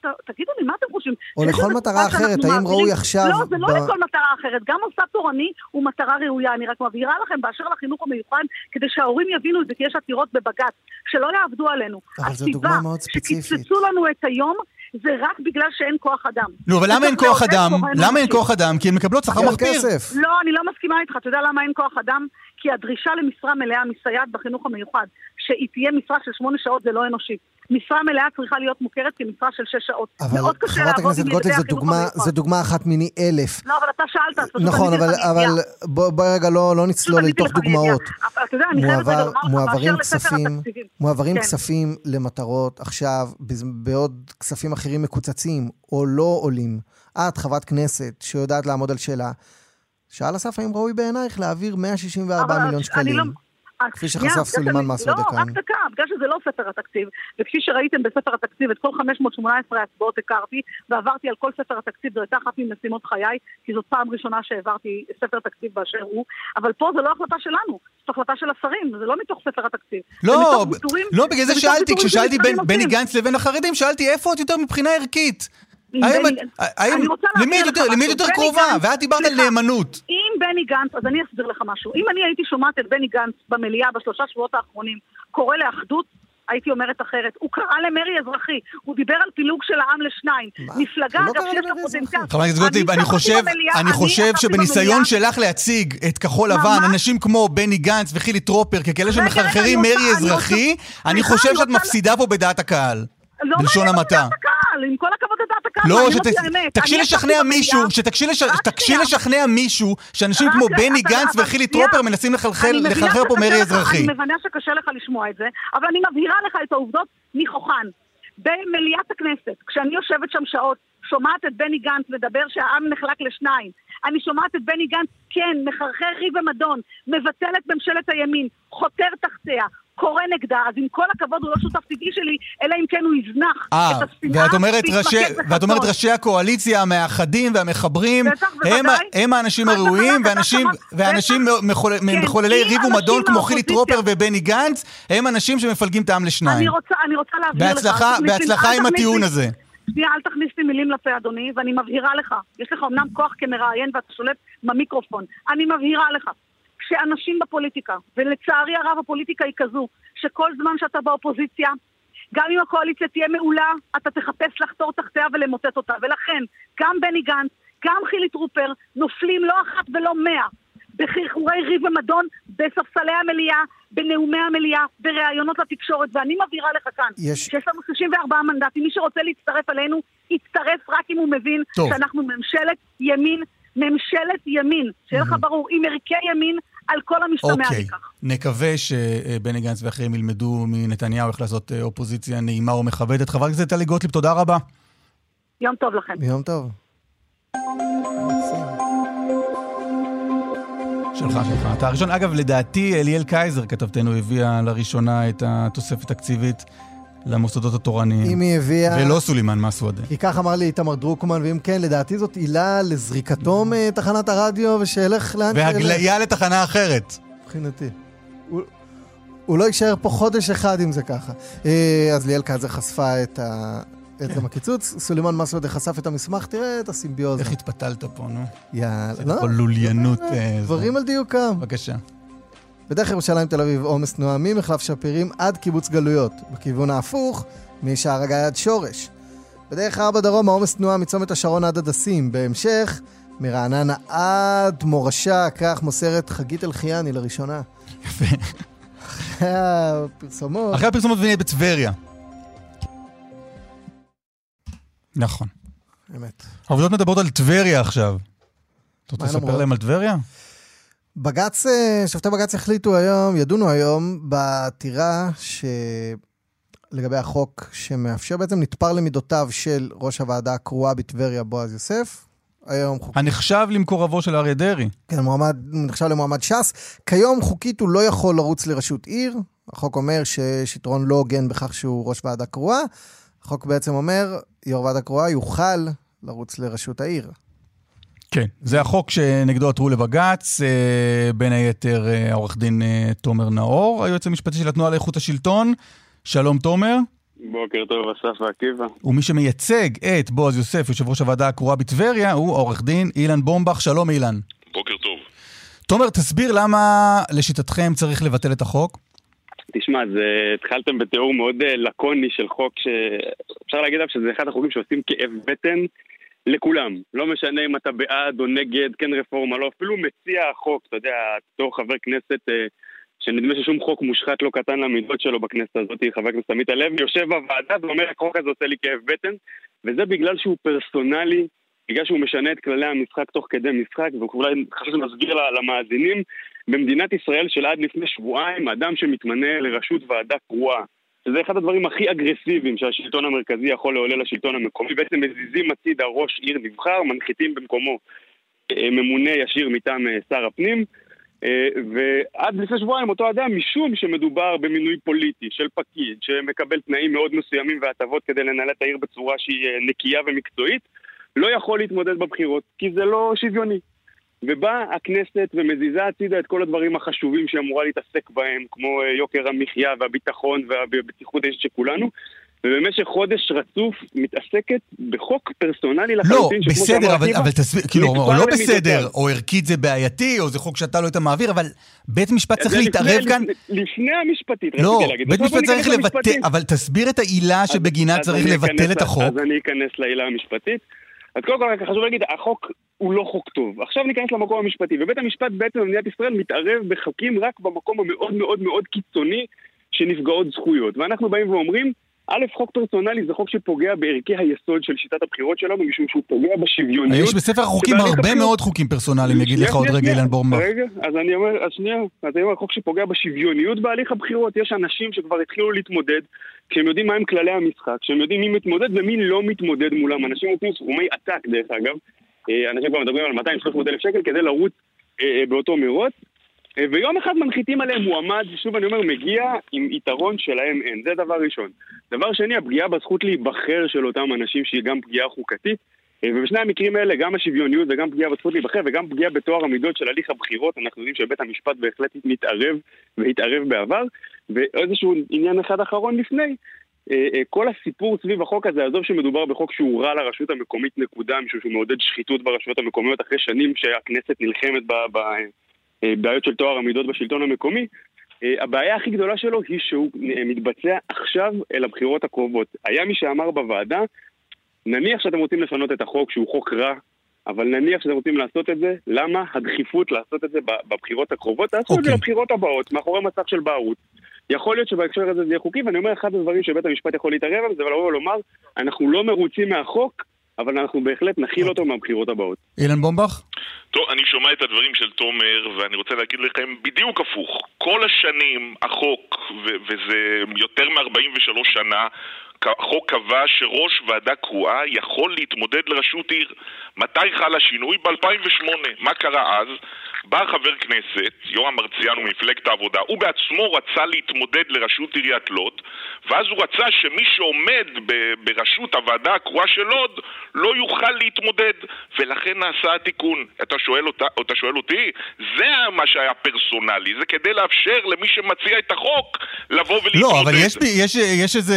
תגידו לי, מה אתם חושבים? או לכל מטרה אחרת, האם ראוי עכשיו לא, זה לא לכל מטרה אחרת. גם מוסד תורני הוא מטרה ראויה. אני רק מבהירה לכם באשר לחינוך המיוחד, כדי שההורים יבינו את זה, כי יש עתירות בבג"ץ, שלא יעבדו עלינו. אבל זו הסיבה דוגמה מאוד ספציפית. שקיצצו לנו את היום, זה רק בגלל שאין כוח אדם. נו, אבל למה אין כוח אדם? למה אין. כוח אדם? כי הן מקבלות שכר מחפיר. לא, אני לא מסכימה איתך. אתה יודע למה אין כוח אדם? כי הדרישה למשרה מלאה מסייעת בחינוך המיוחד, שהיא תהיה משרה של שמונה שעות, זה לא אנושי. משרה מלאה צריכה להיות מוכרת כמשרה של שש שעות. אבל מאוד קשה חברת הכנסת גוטליב, זו דוגמה-. זו דוגמה אחת מיני אלף. לא, אבל אתה שאלת, אז פשוט נכון, אבל, אבל. בוא, בוא רגע לא, לא נצלול לתוך. דוגמאות. מועבר, מועברים כספים. מועברים כן. כספים למטרות עכשיו, בעוד כספים אחרים מקוצצים או לא עולים. את, חברת כנסת, שיודעת לעמוד על שאלה, שאל אסף האם ראוי בעינייך להעביר 164 אבל מיליון אני שקלים. לא- כפי שחשף סולימאן שאני- מסעודה לא, כאן. רק דקה, בגלל שזה לא ספר התקציב, וכפי שראיתם בספר התקציב, את כל 518 ההצבעות הכרתי, ועברתי על כל ספר התקציב, זו הייתה אחת ממשימות חיי, כי זאת פעם ראשונה שהעברתי ספר תקציב באשר הוא, אבל פה זו לא החלטה שלנו, זאת החלטה של השרים, זה לא מתוך ספר התקציב. לא, לא, בגלל זה שאלתי, כששאלתי בין- בני. גנץ לבין החרדים, שאלתי איפה את יותר מבחינה ערכית? למי את יותר- קרובה? ואת דיברת על. נאמנות. אם בני גנץ, אז אני אסביר לך משהו. אם אני הייתי שומעת את בני גנץ במליאה בשלושה שבועות האחרונים קורא לאחדות, הייתי אומרת אחרת. הוא קרא למרי אזרחי, הוא דיבר על פילוג של העם לשניים. מפלגה, לא אגב, שיש לה. פוטנציאל. חברת הכנסת גוטליב, אני חושב, אני חושב שבניסיון. שלך להציג את כחול לבן. אנשים כמו בני גנץ וחילי טרופר ככאלה שמחרחרים מרי אזרחי, אני חושב שאת מפסידה פה בדעת הקהל. בלשון המעטה. הקהל, עם כל הכבוד לדעת הקהל, לא, שת- האמת. תקשי אני לשכנע מישהו, שתקשי. לשכנע מישהו שאנשים כמו בני גנץ וחילי. טרופר מנסים לחלחל- לחרחר פה מרי אזרחי. אני מבינה שקשה לך לשמוע את זה, אבל אני מבהירה לך את העובדות מכוחן. במליאת הכנסת, כשאני יושבת שם שעות, שומעת את בני גנץ מדבר שהעם נחלק לשניים. אני שומעת את בני גנץ, כן, מחרחר ריב ומדון, מבטל את ממשלת הימין, חותר תחתיה, קורא נגדה, אז עם כל הכבוד הוא לא שותף טבעי שלי, אלא אם כן הוא יזנח אה, את השנאה ואת אומרת, ראשי, ואת אומרת. ראשי הקואליציה המאחדים והמחברים, בטח, הם. הם האנשים הראויים, ואנשים, ואנשים. מחול, כן, מחוללי ריב ומדון כמו חילי טרופר ובני גנץ, הם אנשים שמפלגים את העם לשניים. אני רוצה, אני רוצה להבהיר לך. בהצלחה, לי- בהצלחה עם הטיעון הזה. שנייה, אל תכניס לי מילים לפה, אדוני, ואני מבהירה לך. יש לך אמנם כוח כמראיין ואתה שולט במיקרופון. אני מבהירה לך. שאנשים בפוליטיקה, ולצערי הרב הפוליטיקה היא כזו, שכל זמן שאתה באופוזיציה, גם אם הקואליציה תהיה מעולה, אתה תחפש לחתור תחתיה ולמוטט אותה. ולכן, גם בני גנץ, גם חילי טרופר, נופלים לא אחת ולא מאה בחרחורי ריב ומדון בספסלי המליאה, בנאומי המליאה, בראיונות לתקשורת, ואני מבהירה לך כאן, יש- שיש לנו 64 מנדטים, מי שרוצה להצטרף אלינו, יצטרף רק אם הוא מבין טוב. שאנחנו ממשלת ימין, ממשלת ימין, שיהיה לך ברור, עם ערכי ימין על כל המשתמע אוקיי, מכך. נקווה שבני גנץ ואחרים ילמדו מנתניהו איך לעשות אה, אופוזיציה נעימה ומכבדת. חברת הכנסת טלי גוטליב, תודה רבה. יום טוב לכם. יום טוב. שלך, שלך. אתה הראשון. אגב, לדעתי, אליאל קייזר, כתבתנו, הביאה לראשונה את התוספת התקציבית למוסדות התורניים. אם היא הביאה... ולא סולימאן מסוודה. כי כך אמר לי איתמר דרוקמן, ואם כן, לדעתי זאת עילה לזריקתו מתחנת הרדיו, ושילך לאן. והגליה לתחנה אחרת. מבחינתי. הוא- הוא לא יישאר פה חודש אחד אם זה ככה. אה, אז ליאל קאזר חשפה את ה... את גם הקיצוץ, סולימאן מסוודה חשף את המסמך, תראה את הסימביוזה. איך התפתלת פה, נו? יאללה. זה לא, פה לוליינות. אה, זה. דברים על דיוקם. בבקשה. בדרך ירושלים תל אביב עומס תנועה ממחלף שפירים עד קיבוץ גלויות. בכיוון ההפוך, משער הגיא עד שורש. בדרך ארבע דרום העומס תנועה מצומת השרון עד הדסים. בהמשך, מרעננה עד מורשה, כך מוסרת חגית אלחיאני לראשונה. יפה. אחרי הפרסומות. אחרי הפרסומות ונהיה בטבריה. נכון. אמת. העובדות מדברות על טבריה עכשיו. אתה רוצה לספר? להם על טבריה? בג"ץ, אה, שופטי בג"ץ החליטו היום, ידונו היום, בעתירה ש... לגבי החוק שמאפשר בעצם נתפר למידותיו של ראש הוועדה הקרואה בטבריה, בועז יוסף. היום חוק... הנחשב למקורבו של אריה דרעי. כן, מועמד, נחשב למועמד ש"ס. כיום חוקית הוא לא יכול לרוץ לראשות עיר. החוק אומר שיש יתרון לא הוגן בכך שהוא ראש ועדה קרואה. החוק בעצם אומר, יו"ר ועדה קרואה יוכל לרוץ לראשות העיר. כן. זה החוק שנגדו עתרו לבג"ץ, אה, בין היתר אה, העורך דין אה, תומר נאור, היועץ המשפטי של התנועה לאיכות השלטון. שלום תומר. בוקר טוב, אסף ועקיבא. ומי שמייצג את בועז יוסף, יושב ראש הוועדה הקרואה בטבריה, הוא העורך דין אילן בומבך. שלום אילן. בוקר טוב. תומר, תסביר למה לשיטתכם צריך לבטל את החוק. תשמע, זה, התחלתם בתיאור מאוד לקוני של חוק שאפשר להגיד עליו שזה אחד החוקים שעושים כאב בטן לכולם. לא משנה אם אתה בעד או נגד, כן רפורמה, לא, אפילו מציע החוק, אתה יודע, בתור חבר כנסת אה, שנדמה ששום חוק מושחת לא קטן למידות שלו בכנסת הזאת, חבר הכנסת עמית הלוי, יושב בוועדה ואומר, החוק הזה עושה לי כאב בטן, וזה בגלל שהוא פרסונלי, בגלל שהוא משנה את כללי המשחק תוך כדי משחק, ואולי חשוב שנסביר למאזינים, במדינת ישראל של עד לפני שבועיים, אדם שמתמנה לראשות ועדה קרואה, שזה אחד הדברים הכי אגרסיביים שהשלטון המרכזי יכול לעולל לשלטון המקומי, בעצם מזיזים הצידה ראש עיר נבחר, מנחיתים במקומו אה, ממונה ישיר מטעם אה, שר הפנים, אה, ועד לפני שבועיים אותו אדם, משום שמדובר במינוי פוליטי של פקיד שמקבל תנאים מאוד מסוימים והטבות כדי לנהל את העיר בצורה שהיא נקייה ומקצועית, לא יכול להתמודד בבחירות, כי זה לא שוויוני. ובאה הכנסת ומזיזה הצידה את כל הדברים החשובים שהיא אמורה להתעסק בהם, כמו אה, יוקר המחיה והביטחון והבטיחות האישית של כולנו, ובמשך חודש רצוף מתעסקת בחוק פרסונלי לא, לחלוטין, שכמו בסדר, אבל, אבל תסביר, כאילו, או לא. בסדר, או ערכית זה בעייתי, או זה חוק שאתה לא היית מעביר, אבל בית משפט צריך להתערב לפני- כאן. לפני- המשפטית, לא, רציתי להגיד. בית בסוף משפט צריך לבטל. אבל תסביר את העילה אז- שבגינה אז צריך אני לבטל את החוק. אז אני אכנס לעילה המשפטית. אז קודם כל, חשוב להגיד, החוק הוא לא חוק טוב. עכשיו ניכנס למקום המשפטי, ובית המשפט בעצם במדינת ישראל מתערב בחוקים רק במקום המאוד מאוד מאוד קיצוני שנפגעות זכויות. ואנחנו באים ואומרים, א', חוק פרסונלי זה חוק שפוגע בערכי היסוד של שיטת הבחירות שלנו, משום שהוא פוגע בשוויוניות. יש בספר החוקים הרבה הבחירות- מאוד חוקים פרסונליים, יגיד לך עוד רגע. אילן בורמר. רגע, אז אני אומר, אז שנייה, אז אני אומר, חוק שפוגע בשוויוניות בהליך הבחירות. יש אנשים שכבר התחילו להתמודד, כשהם יודעים מהם כללי המשחק, כשהם יודעים מי מתמודד ומי לא מתמודד מולם. אנשים נותנים סכומי עתק, דרך אגב. אה, אנשים כבר מדברים על 200-300 אלף שקל כדי לרוץ אה, אה, באותו מרוץ. אה, ויום אחד מנחיתים עליהם מועמד, שוב אני אומר, מגיע עם יתרון שלהם אין. זה דבר ראשון. דבר שני, הפגיעה בזכות להיבחר של אותם אנשים, שהיא גם פגיעה חוקתית. אה, ובשני המקרים האלה, גם השוויוניות וגם פגיעה בזכות להיבחר וגם פגיעה בטוהר המידות של הליך הבחירות, אנחנו יודעים שבית המשפט בהחלט מתערב והתערב בעבר. ואיזשהו עניין אחד אחרון לפני, אה, כל הסיפור סביב החוק הזה, עזוב שמדובר בחוק שהוא רע לרשות המקומית נקודה, משום שהוא מעודד שחיתות ברשויות המקומיות אחרי שנים שהכנסת נלחמת בבעיות של טוהר המידות בשלטון המקומי, אה, הבעיה הכי גדולה שלו היא שהוא אה, מתבצע עכשיו אל הבחירות הקרובות. היה מי שאמר בוועדה, נניח שאתם רוצים לשנות את החוק שהוא חוק רע, אבל נניח שאתם רוצים לעשות את זה, למה הדחיפות לעשות את זה בבחירות הקרובות? תעשו את זה אוקיי. לבחירות הבאות, מאחורי מסך של בערות. יכול להיות שבהקשר הזה זה יהיה חוקי, ואני אומר, אחד הדברים שבית המשפט יכול להתערב עליהם זה לבוא ולומר, אנחנו לא מרוצים מהחוק, אבל אנחנו בהחלט נכיל אותו מהבחירות הבאות. אילן בומבך? טוב, אני שומע את הדברים של תומר, ואני רוצה להגיד לכם בדיוק הפוך. כל השנים החוק, ו- וזה יותר מ-43 שנה, החוק קבע שראש ועדה קרואה יכול להתמודד לראשות עיר. מתי חל השינוי? ב-2008. מה קרה אז? בא חבר כנסת, יורם מרציאנו ממפלגת העבודה, הוא בעצמו רצה להתמודד לראשות עיריית לוד, ואז הוא רצה שמי שעומד ב- בראשות הוועדה הקרואה של לוד לא יוכל להתמודד, ולכן נעשה התיקון. אתה שואל, אותה, אתה שואל אותי? זה מה שהיה פרסונלי, זה כדי לאפשר למי שמציע את החוק לבוא ולהתמודד. לא, אבל יש, יש, יש איזה...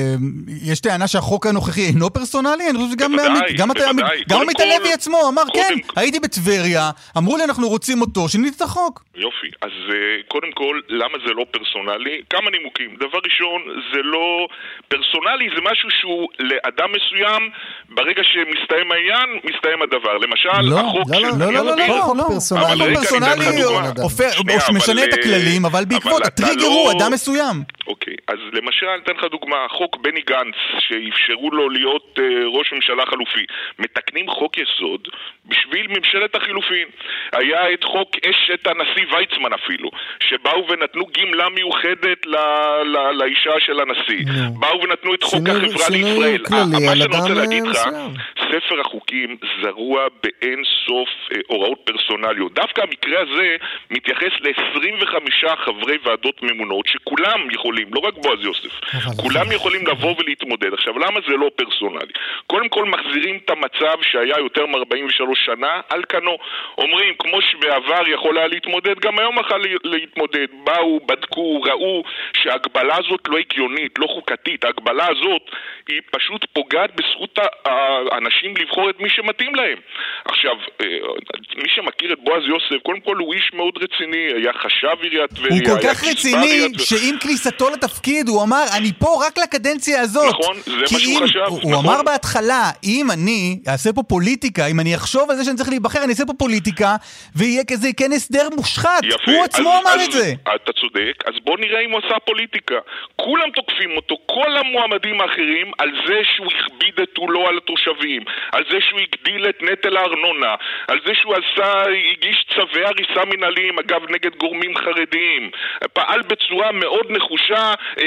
אה, יש טענה שהחוק הנוכחי אינו פרסונלי? אני חושב שגם בוודאי, עמית- גם אתה- בוודאי. גם קודם עמית כל- הלוי עצמו אמר, קודם- כן, הייתי בטבריה, אמרו לי אנחנו רוצים אותו, שיניתי את החוק. יופי. אז uh, קודם כל, למה זה לא פרסונלי? כמה נימוקים. דבר ראשון, זה לא פרסונלי, זה משהו שהוא לאדם מסוים, ברגע שמסתיים העניין, מסתיים הדבר. למשל, לא, החוק לא, של... לא, לא, לא, לא, לא, לא. פרסונלי. החוק פרסונלי משנה את הכללים, אבל אבל בעקבות הטריגר לא- הוא אדם מסוים. אוקיי, אז למשל, אני אתן לך דוגמה, חוק בני גנץ, שאפשרו לו להיות uh, ראש ממשלה חלופי. מתקנים חוק יסוד בשביל ממשלת החילופין. היה את חוק אשת הנשיא ויצמן אפילו, שבאו ונתנו גמלה מיוחדת ל, ל, לאישה של הנשיא. נו. באו ונתנו את חוק שינוי- החברה שינוי לישראל. כללי מה שאני רוצה אדם, להגיד לך. ספר החוקים זרוע באין סוף אה, הוראות פרסונליות. דווקא המקרה הזה מתייחס ל-25 חברי ועדות ממונות, שכולם יכולים, לא רק בועז יוסף, כולם יכולים לבוא ולהתמודד. עכשיו, למה זה לא פרסונלי? קודם כל מחזירים את המצב שהיה יותר מ-43 שנה על כנו. אומרים, כמו שבעבר יכול היה להתמודד, גם היום יכול לה- להתמודד. באו, בדקו, ראו שההגבלה הזאת לא הגיונית, לא חוקתית. ההגבלה הזאת היא פשוט פוגעת בזכות האנשים לבחור את מי שמתאים להם. עכשיו, אה, מי שמכיר את בועז יוסף, קודם כל הוא איש מאוד רציני, היה חשב עיריית טבריה, הוא כל כך רציני, שעם כניסתו לתפקיד הוא אמר, אני פה רק לקדנציה הזאת. נכון, זה מה כי שהוא אם- חשב, הוא נכון. אמר בהתחלה, אם אני אעשה פה פוליטיקה, אם אני אחשוב על זה שאני צריך להיבחר, אני אעשה פה פוליטיקה, ויהיה כזה כן הסדר מושחת. יפה. הוא עצמו אז- אמר אז את זה. אתה צודק, אז בוא נראה אם הוא עשה פוליטיקה. כולם תוקפים אותו, כל המועמדים האחרים, על זה שהוא הכביד את עולו על התושבים, על זה שהוא הגדיל את נטל הארנונה, על זה שהוא עשה, הגיש צווי הריסה מנהליים, אגב, נגד גורמים חרדיים, פעל בצורה מאוד נחושה, אה,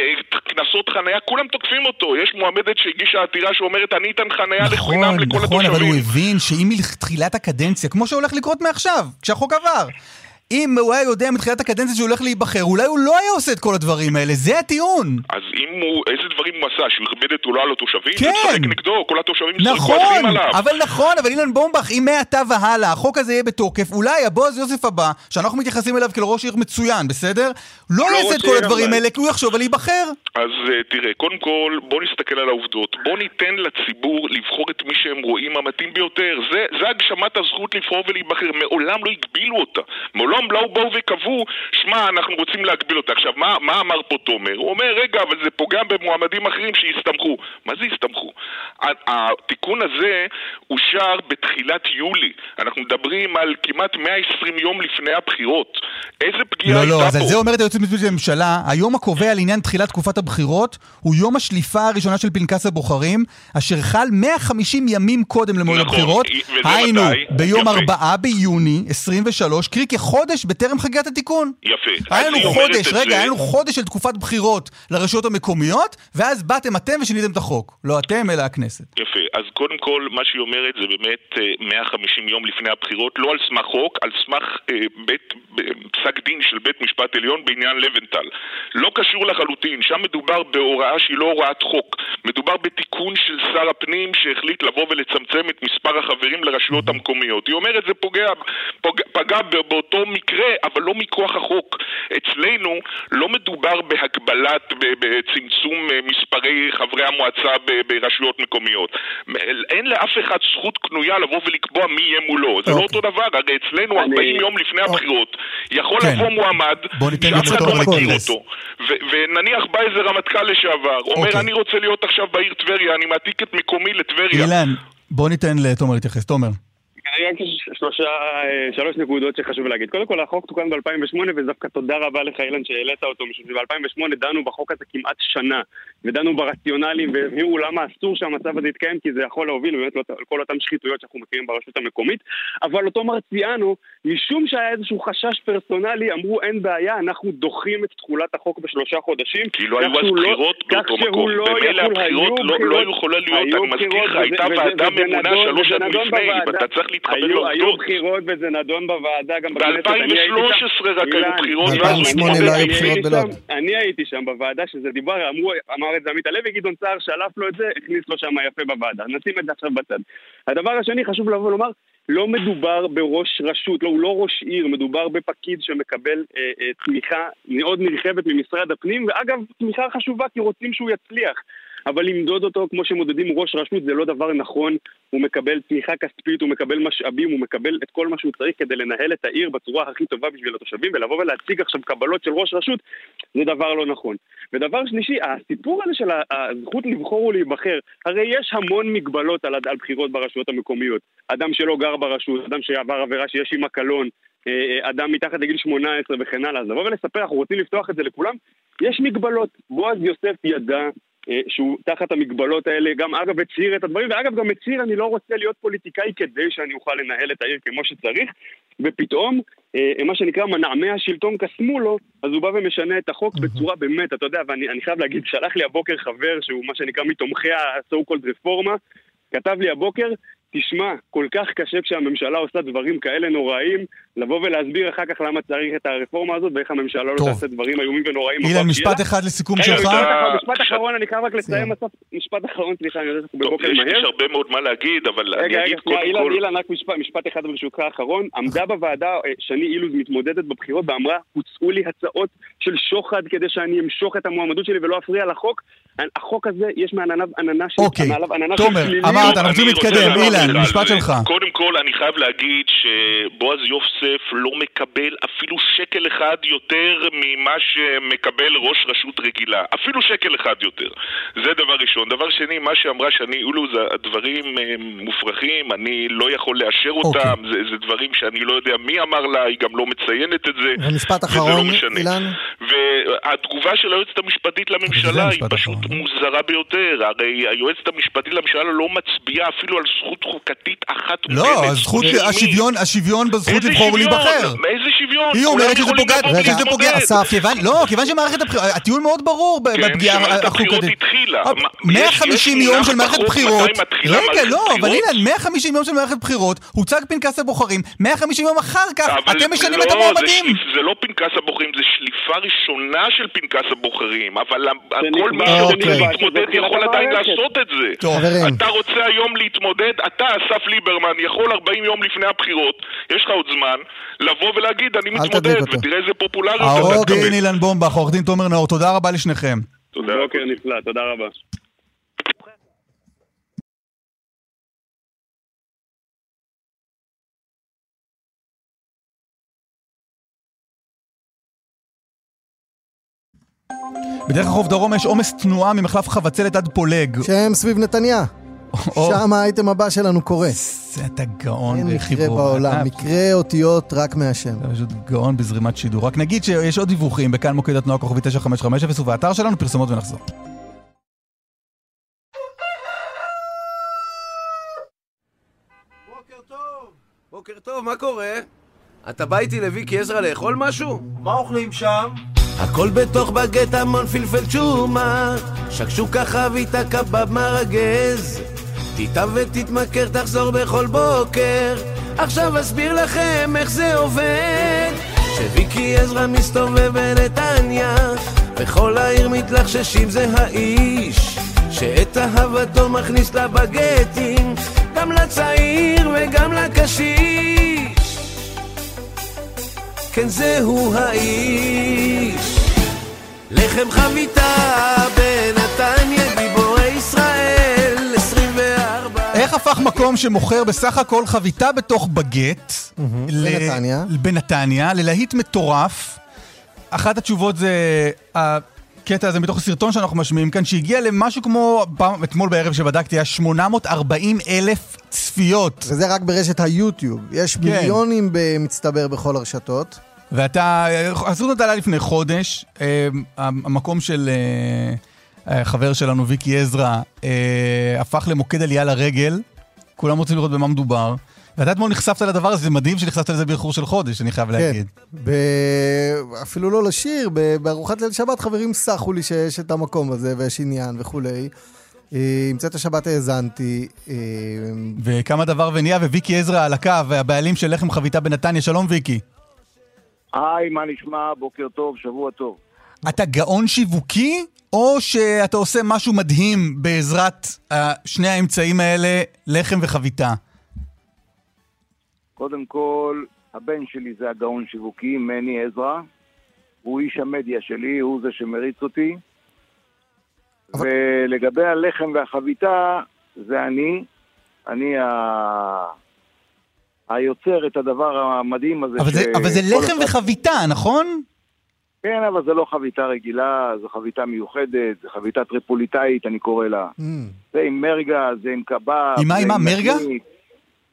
קנסות חניה, כולם תוקפים אותו. יש מועמדת שהגישה עתירה שאומרת, אני אתן חניה נכון, לחינם לכל נכון, אבל התושבים. הוא הבין שאם מתחילת הקדנציה, כמו שהולך לקרות מעכשיו, כשהחוק עבר, אם הוא היה יודע מתחילת הקדנציה שהוא הולך להיבחר, אולי הוא לא היה עושה את כל הדברים האלה, זה הטיעון. אז אם הוא, איזה דברים הוא עשה? שהוא הכביד את עולו על התושבים? כן. זה צחק נגדו, כל התושבים נכון, כועסים עליו. אבל נכון, אבל אילן בומבך, אם מעתה והלאה החוק הזה יהיה בתוקף, אולי הבועז יוסף הבא, שאנחנו מתייחסים אליו כאל ראש עיר מצוין, בסדר? לא לא יעשה את כל הדברים האלה, כי הוא יחשוב על להיבחר. אז אה, תראה, קודם כל, בוא נסתכל על העובדות. בוא ניתן לציבור לבחור את מי שהם רואים המתאים ביותר. זה, זה הגשמת הזכות לבחור ולהיבחר. מעולם לא הגבילו אותה. מעולם לא באו וקבעו, שמע, אנחנו רוצים להגביל אותה. עכשיו, מה, מה אמר פה תומר? הוא אומר, רגע, אבל זה פוגע במועמדים אחרים שיסתמכו. מה זה יסתמכו? ה- התיקון הזה אושר בתחילת יולי. אנחנו מדברים על כמעט 120 יום לפני הבחירות. איזה פגיעה לא, הייתה לא, אז על פה? זה אומרת היועצת המשפטית לממשלה, היום הקובע לעניין תחילת תקופת הבחירות הוא יום השליפה הראשונה של פנקס הבוחרים, אשר חל 150 ימים קודם למועד נכון, הבחירות, היינו מתי? ביום יפה. 4 ביוני 23, קרי כחודש בטרם חגיגת התיקון. יפה. היה לנו חודש, רגע, זה- היה לנו חודש של תקופת בחירות לרשויות המקומיות, ואז באתם אתם ושיניתם את החוק. לא אתם, אלא הכנסת. יפה, אז קודם כל מה שהיא אומרת זה באמת אה, 150 יום לפני הבחירות, לא על סמך חוק, על סמך אה, בית, פסק דין של בית משפט עליון בעניין לבנטל. לא קשור לחלוטין, שם מדובר בהוראה שהיא לא הוראת חוק. מדובר בתיקון של שר הפנים שהחליט לבוא ולצמצם את מספר החברים לרשויות המקומיות. היא אומרת זה פוגע, פוג, פגע באותו מקרה, אבל לא מכוח החוק. אצלנו לא מדובר בהגבלת, ב- בצמצום אה, מספרי חברי המועצה ב- ברשויות מקומיות. אין לאף אחד זכות קנויה לבוא ולקבוע מי יהיה מולו. זה לא אוקיי. אותו דבר, הרי אצלנו 40 יום לפני הבחירות יכול כן. לבוא מועמד שאף אחד לא מכיר. אותו. ו- ונניח בא איזה רמטכ"ל לשעבר, אומר אוקיי. אני רוצה להיות עכשיו בעיר טבריה, אני מעתיק את מקומי לטבריה. אילן, בוא ניתן לתומר להתייחס. תומר. רק שלושה, אה, שלוש נקודות שחשוב להגיד. קודם כל, החוק תוקן ב-2008, ודווקא תודה רבה לך, אילן, שהעלית אותו, משום שב-2008 דנו בחוק הזה כמעט שנה. ודנו ברציונלים והביאו למה אסור שהמצב הזה יתקיים כי זה יכול להוביל באמת לכל אותן שחיתויות שאנחנו מכירים ברשות המקומית אבל אותו מרציאנו, משום שהיה איזשהו חשש פרסונלי, אמרו אין בעיה, אנחנו דוחים את תחולת החוק בשלושה חודשים כי לא היו אז בחירות באותו מקום. לא במילא הבחירות לא, לא יכולה להיות, אני מזכיר לך, הייתה ועדה ממונה שלוש שנים לפני, אתה צריך להתחבר לעובדות. היו בחירות וזה נדון בוועדה גם בכנסת. ב-2013 רק היו בחירות. ב-2008 לא היו בחירות בלוד. אני הייתי שם בוועדה שזה דיבר, אמר את זה עמית הלוי, גדעון סער שלף לו את זה, הכניס לו שם יפה בוועדה. נשים את זה עכשיו בצד. הדבר השני, חשוב לבוא ולומר, לא מדובר בראש רשות, לא, הוא לא ראש עיר, מדובר בפקיד שמקבל אה, אה, תמיכה מאוד נרחבת ממשרד הפנים, ואגב, תמיכה חשובה כי רוצים שהוא יצליח. אבל למדוד אותו כמו שמודדים ראש רשות זה לא דבר נכון, הוא מקבל תמיכה כספית, הוא מקבל משאבים, הוא מקבל את כל מה שהוא צריך כדי לנהל את העיר בצורה הכי טובה בשביל התושבים, ולבוא ולהציג עכשיו קבלות של ראש רשות זה דבר לא נכון. ודבר שלישי, הסיפור הזה של הזכות לבחור ולהיבחר, הרי יש המון מגבלות על, על בחירות ברשויות המקומיות. אדם שלא גר ברשות, אדם שעבר עבירה שיש עימה קלון, אה, אה, אדם מתחת לגיל 18 וכן הלאה. אז לבוא ולספר, אנחנו רוצים לפתוח את זה לכולם, יש מגבלות. בועז יוסף ידע שהוא תחת המגבלות האלה, גם אגב הצהיר את הדברים, ואגב גם הצהיר אני לא רוצה להיות פוליטיקאי כדי שאני אוכל לנהל את העיר כמו שצריך, ופתאום, אה, מה שנקרא מנעמי השלטון קסמו לו, אז הוא בא ומשנה את החוק בצורה באמת, אתה יודע, ואני חייב להגיד, שלח לי הבוקר חבר שהוא מה שנקרא מתומכי ה-so called רפורמה, כתב לי הבוקר, תשמע, כל כך קשה כשהמשלה עושה דברים כאלה נוראיים, לבוא ולהסביר אחר כך למה צריך את הרפורמה הזאת ואיך הממשלה לא תעשה דברים איומים ונוראים. אילן, משפט אחד לסיכום שלך. משפט אחרון, אני חייב רק לסיים בסוף. משפט אחרון, סליחה, אני יודע שאנחנו בבוקר מהר. יש הרבה מאוד מה להגיד, אבל אני אגיד קודם כל... אילן, רק משפט אחד ברשותך האחרון. עמדה בוועדה אה, שני אילוז מתמודדת בבחירות ואמרה, הוצאו לי הצעות של שוחד כדי שאני אמשוך את המועמדות שלי ולא אפריע לחוק. החוק הזה, יש מעליו עננה של... אוקיי, תומר, אמרת, אנחנו רוצים להתקדם, אילן, משפט שלך. קודם כל, אני חייב להגיד שבועז יוסף לא מקבל אפילו שקל אחד יותר ממה שמקבל ראש רשות רגילה. אפילו שקל אחד יותר. זה דבר ראשון. דבר שני, מה שאמרה שני אולו, זה הדברים אה, מופרכים, אני לא יכול לאשר אותם, אוקיי. זה, זה דברים שאני לא יודע מי אמר לה, היא גם לא מציינת את זה. ומשפט אחרון, לא אילן? והתגובה של היועצת המשפטית לממשלה היא פשוט אחרון. מוזרה ביותר. הרי היועצת המשפטית לממשלה לא מצביעה אפילו על זכות חוקתית אחת לא, הזכות, השוויון, השוויון בזכות לבחור ולהיבחר. איזה שוויון? היא אומרת שזה פוגע, שזה פוגע, אסף, כיוון, לא, כיוון שמערכת הבחירות, הטיעון מאוד ברור בפגיעה החוקתית. 150 יום של מערכת בחירות, רגע, לא, אבל הנה, 150 יום של מערכת בחירות, הוצג פנקס הבוחרים, 150 יום אחר כך, אתם משנים את המועמדים. זה לא פנקס הבוחרים, זה שליפה ראשונה של פנקס הבוחרים, אבל כל מי שרוצה להתמודד יכול עדיין לעשות את זה. אתה רוצה היום להתמודד, אתה, אסף ליברמן, יכול 40 יום לפני הבחירות, יש לך עוד זמן, לבוא ולהגיד, אני מתמודד, ותראה איזה פופולריות אתה תקבל. העורך דין אילן בומבך, עורך דין תומר נאור, תודה רבה לשניכם. תודה. בוקר נפלא, תודה רבה. בדרך רחוב דרום יש עומס תנועה ממחלף חבצלת עד פולג. שהם סביב נתניה. שם האייטם הבא שלנו קורה. זה אתה גאון בחיבור. אין מקרה בעולם, אה, מקרה אותיות רק מהשם. זה פשוט גאון בזרימת שידור. רק נגיד שיש עוד דיווחים בכאן מוקד התנועה כוכבי 9550 ובאתר שלנו פרסומות ונחזור. בוקר טוב. בוקר טוב, מה קורה? אתה בא איתי לוויקי עזרא לאכול משהו? מה אוכלים שם? הכל בתוך בגט המון פלפל צ'ומה שקשוקה חביתה קבב מרגז תטעם ותתמכר תחזור בכל בוקר. עכשיו אסביר לכם איך זה עובד. שוויקי עזרא מסתובב בנתניה וכל העיר מתלחששים זה האיש שאת אהבתו מכניס לבגטים גם לצעיר וגם לקשיש. כן זהו האיש. לחם חביתה בנתניה גיבורי מקום שמוכר בסך הכל חביתה בתוך בגט בנתניה בנתניה ללהיט מטורף? אחת התשובות זה הקטע הזה מתוך הסרטון שאנחנו משמיעים כאן, שהגיע למשהו כמו, פעם, אתמול בערב שבדקתי, היה 840 אלף צפיות. וזה רק ברשת היוטיוב. יש כן. מיליונים במצטבר בכל הרשתות. ואתה, הסרטון עלה לפני חודש, המקום של החבר שלנו, ויקי עזרא, אה, הפך למוקד עלייה לרגל. כולם רוצים לראות במה מדובר. ואתה אתמול נחשפת לדבר הזה, זה מדהים שנחשפת לזה באיחור של חודש, אני חייב להגיד. ב... אפילו לא לשיר, ב... בארוחת ליל שבת חברים סחו לי שיש את המקום הזה ויש עניין וכולי. אה, עם צאת השבת האזנתי. אה, וכמה דבר ונהיה, וויקי עזרא על הקו, והבעלים של לחם חביתה בנתניה, שלום ויקי. היי, מה נשמע? בוקר טוב, שבוע טוב. אתה גאון שיווקי, או שאתה עושה משהו מדהים בעזרת uh, שני האמצעים האלה, לחם וחביתה? קודם כל, הבן שלי זה הגאון שיווקי, מני עזרא. הוא איש המדיה שלי, הוא זה שמריץ אותי. ולגבי הלחם והחביתה, זה אני. אני ה... היוצר את הדבר המדהים הזה. אבל, ש... זה, אבל זה לחם אחד- וחביתה, נכון? כן, אבל זה לא חביתה רגילה, זו חביתה מיוחדת, זו חביתה טריפוליטאית, אני קורא לה. mm, זה עם מרגה, זה עם קבב. עם מה, עם מה, מרגה?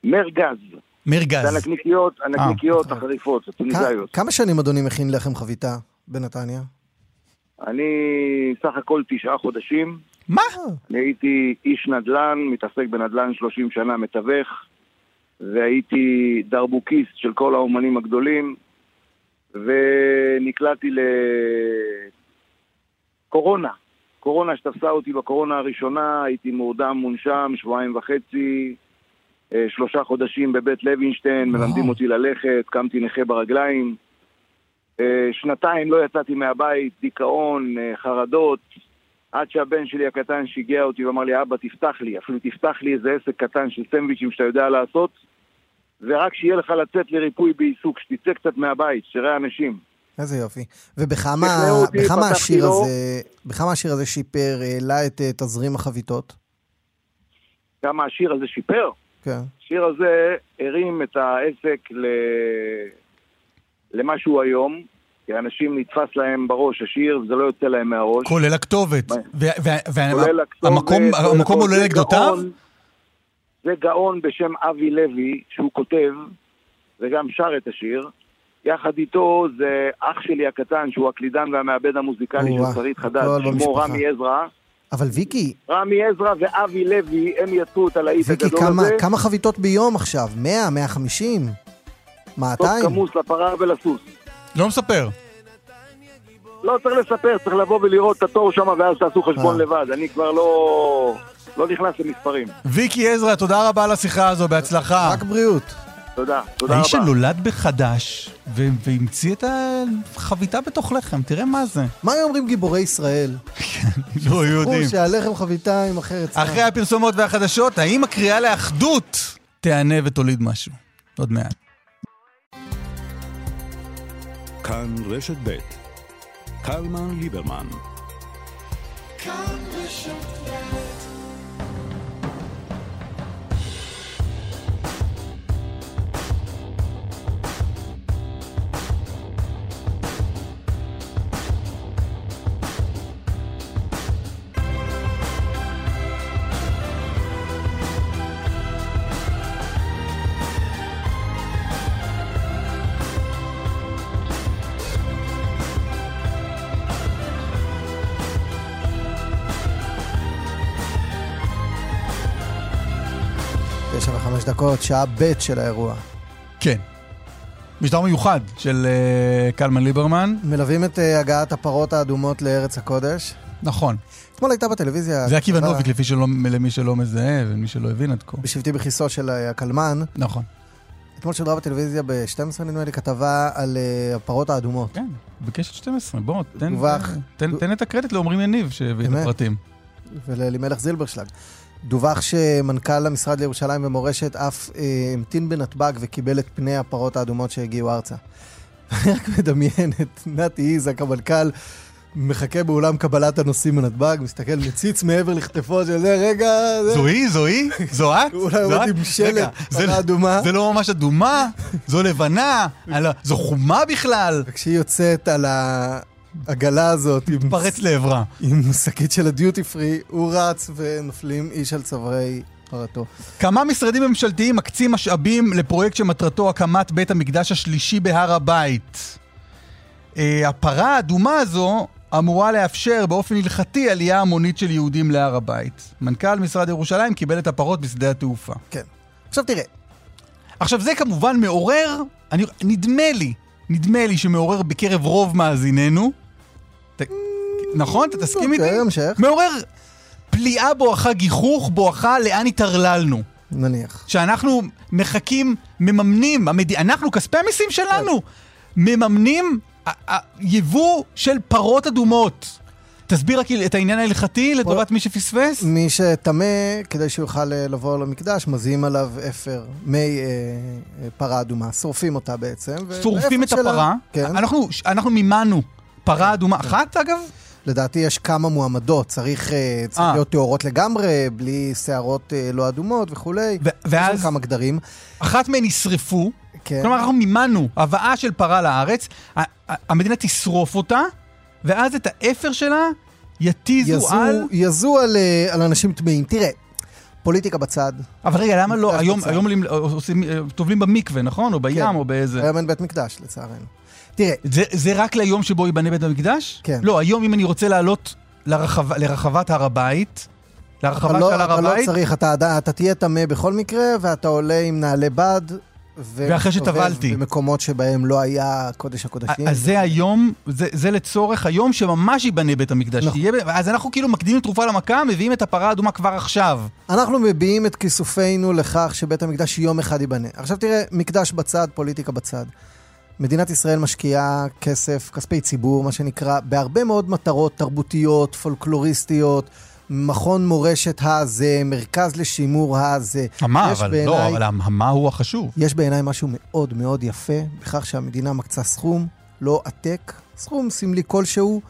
מרגז. מרגז. זה הנקניקיות, הנקניקיות אה. החריפות, כ- הטוניסאיות. כמה שנים אדוני מכין לחם חביתה בנתניה? אני סך הכל תשעה חודשים. מה? אני הייתי איש נדל"ן, מתעסק בנדל"ן 30 שנה, מתווך, והייתי דרבוקיסט של כל האומנים הגדולים, ונקלעתי לקורונה. קורונה שתפסה אותי בקורונה הראשונה, הייתי מורדם מונשם, שבועיים וחצי, אה, שלושה חודשים בבית לוינשטיין, מלמדים אותי ללכת, קמתי נכה ברגליים. אה, שנתיים לא יצאתי מהבית, דיכאון, אה, חרדות, עד שהבן שלי הקטן שיגע אותי ואמר לי, אבא, תפתח לי, אפילו תפתח לי איזה עסק קטן של סנדוויצ'ים שאתה יודע לעשות, ורק שיהיה לך לצאת לריפוי בעיסוק, שתצא קצת מהבית, שתראה אנשים. איזה יופי. ובכמה בכמה השיר לו. הזה, בכמה השיר הזה שיפר, העלה את אה, תזרים החביתות? כמה השיר הזה שיפר. כן. השיר הזה הרים את העסק ל... למה שהוא היום, כי אנשים נתפס להם בראש השיר, וזה לא יוצא להם מהראש. כולל הכתובת. כולל הכתובת, כולל המקום. עולה לגדותיו? גאון- זה גאון בשם אבי לוי, שהוא כותב, וגם שר את השיר. יחד איתו זה אח שלי הקטן, שהוא הקלידן והמעבד המוזיקלי של שרית חדד, שמו. רמי עזרא. אבל ויקי, רמי עזרא ואבי לוי, הם יצאו את הלהיט ויקי, הגדול כמה, הזה. כמה חביתות ביום עכשיו? 100? 150? סוף 200? כמוס לפרה ולסוס. לא מספר. לא צריך לספר, צריך לבוא ולראות את התור שם, ואז תעשו חשבון אה. לבד. אני כבר לא... לא נכנס למספרים. ויקי עזרא, תודה רבה על השיחה הזו, בהצלחה. רק בריאות. תודה, תודה האיש רבה. שנולד בחדש, והמציא את החביתה בתוך לחם, תראה מה זה. מה היו אומרים גיבורי ישראל? לא יודעים. ברור שהלחם חביתה עם אחר אצלם. אחרי הפרסומות והחדשות, האם הקריאה לאחדות תענה ותוליד משהו? עוד מעט. כאן רשת ב' קלמן ליברמן כאן דקות, שעה ב' של האירוע. כן. משדר מיוחד של אה, קלמן ליברמן. מלווים את אה, הגעת הפרות האדומות לארץ הקודש. נכון. אתמול הייתה בטלוויזיה... זה עקיבא נוביק, לפי שלא, למי שלא מזהה ומי שלא הבין עד כה. בשבטי בכיסו של אה, הקלמן. נכון. אתמול שודרה בטלוויזיה ב-12 נדמה לי כתבה על אה, הפרות האדומות. כן, בקשת 12, בוא, תן, דווח. תן, תן את הקרדיט לעומרים יניב שהביא את. הפרטים. ולאלימלך זילברשלג. דווח שמנכ"ל המשרד לירושלים ומורשת אף אה, המתין בנתב"ג וקיבל את פני הפרות האדומות שהגיעו ארצה. [LAUGHS] אני רק מדמיין את נתי איזק, המנכ"ל, מחכה באולם קבלת הנוסעים בנתב"ג, מסתכל, מציץ מעבר לכתפו של זה, רגע... זה... זו היא? זו היא? זו את? [LAUGHS] אולי עומד? עם שלט, פרה זה- אדומה. זה לא ממש אדומה? זו לבנה? [LAUGHS] לא- זו חומה בכלל? וכשהיא יוצאת על העגלה הזאת, עם, פרץ לעברה. עם שקית של הדיוטי פרי, הוא רץ ונופלים איש על צווארי פרתו. כמה משרדים ממשלתיים מקצים משאבים לפרויקט שמטרתו הקמת בית המקדש השלישי בהר הבית. אה, הפרה האדומה הזו אמורה לאפשר באופן הלכתי עלייה המונית של יהודים להר הבית. מנכ"ל משרד ירושלים קיבל את הפרות בשדה התעופה. כן. עכשיו תראה, עכשיו זה כמובן מעורר, אני, נדמה לי, נדמה לי שמעורר בקרב רוב מאזיננו, נכון? אתה תסכים איתי? אוקיי, המשך. מעורר פליאה בואכה גיחוך בואכה לאן התערללנו. נניח. שאנחנו מחכים, מממנים, המד... אנחנו, כספי המיסים שלנו, מממנים יבוא של פרות אדומות. תסביר רק את העניין ההלכתי לטובת מי שפספס. מי שטמא, כדי שהוא יוכל אה, לבוא למקדש, מזיעים עליו אפר, מי אה, אה, פרה אדומה, שורפים אותה בעצם. שורפים את שלה- הפרה. כן. אנחנו, אנחנו מימנו פרה אדומה אחת, אגב? לדעתי יש כמה מועמדות, צריך, אה, צריך אה. להיות טהורות לגמרי, בלי שערות אה, לא אדומות וכולי. ו- יש ואז שם כמה גדרים. אחת מהן נשרפו. כן. כלומר, אנחנו מימנו הבאה של פרה לארץ, המדינה תשרוף אותה, ואז את האפר שלה יתיזו יזו, על... יזו על, על אנשים טמאים. תראה, פוליטיקה בצד. אבל רגע, למה לא? היום. היום אה, טובלים במקווה, נכון? או בים, כן. או באיזה... היום אין בית מקדש, לצערנו. תראה, זה, זה רק ליום שבו ייבנה בית המקדש? כן. לא, היום אם אני רוצה לעלות לרחב, לרחבת הר הבית, לרחבה אתה לא, של הר אתה לא הבית, צריך, אתה, אתה, אתה תהיה טמא בכל מקרה, ואתה עולה עם נעלי בד. ואחרי שטבלתי. במקומות שבהם לא היה קודש הקודשים. אז זה היום, זה, זה לצורך היום שממש ייבנה בית המקדש. נכון. תהיה, אז אנחנו כאילו מקדימים תרופה למכה, מביאים את הפרה האדומה כבר עכשיו. אנחנו מביעים את כיסופינו לכך שבית המקדש יום אחד ייבנה. עכשיו תראה, מקדש בצד, פוליטיקה בצד. מדינת ישראל משקיעה כסף, כספי ציבור, מה שנקרא, בהרבה מאוד מטרות תרבותיות, פולקלוריסטיות, מכון מורשת הזה, מרכז לשימור הזה. המה, אבל בעיניי- לא, אבל המה הוא החשוב. יש בעיניי משהו מאוד מאוד יפה בכך שהמדינה מקצה סכום לא עתק, סכום סמלי כלשהו,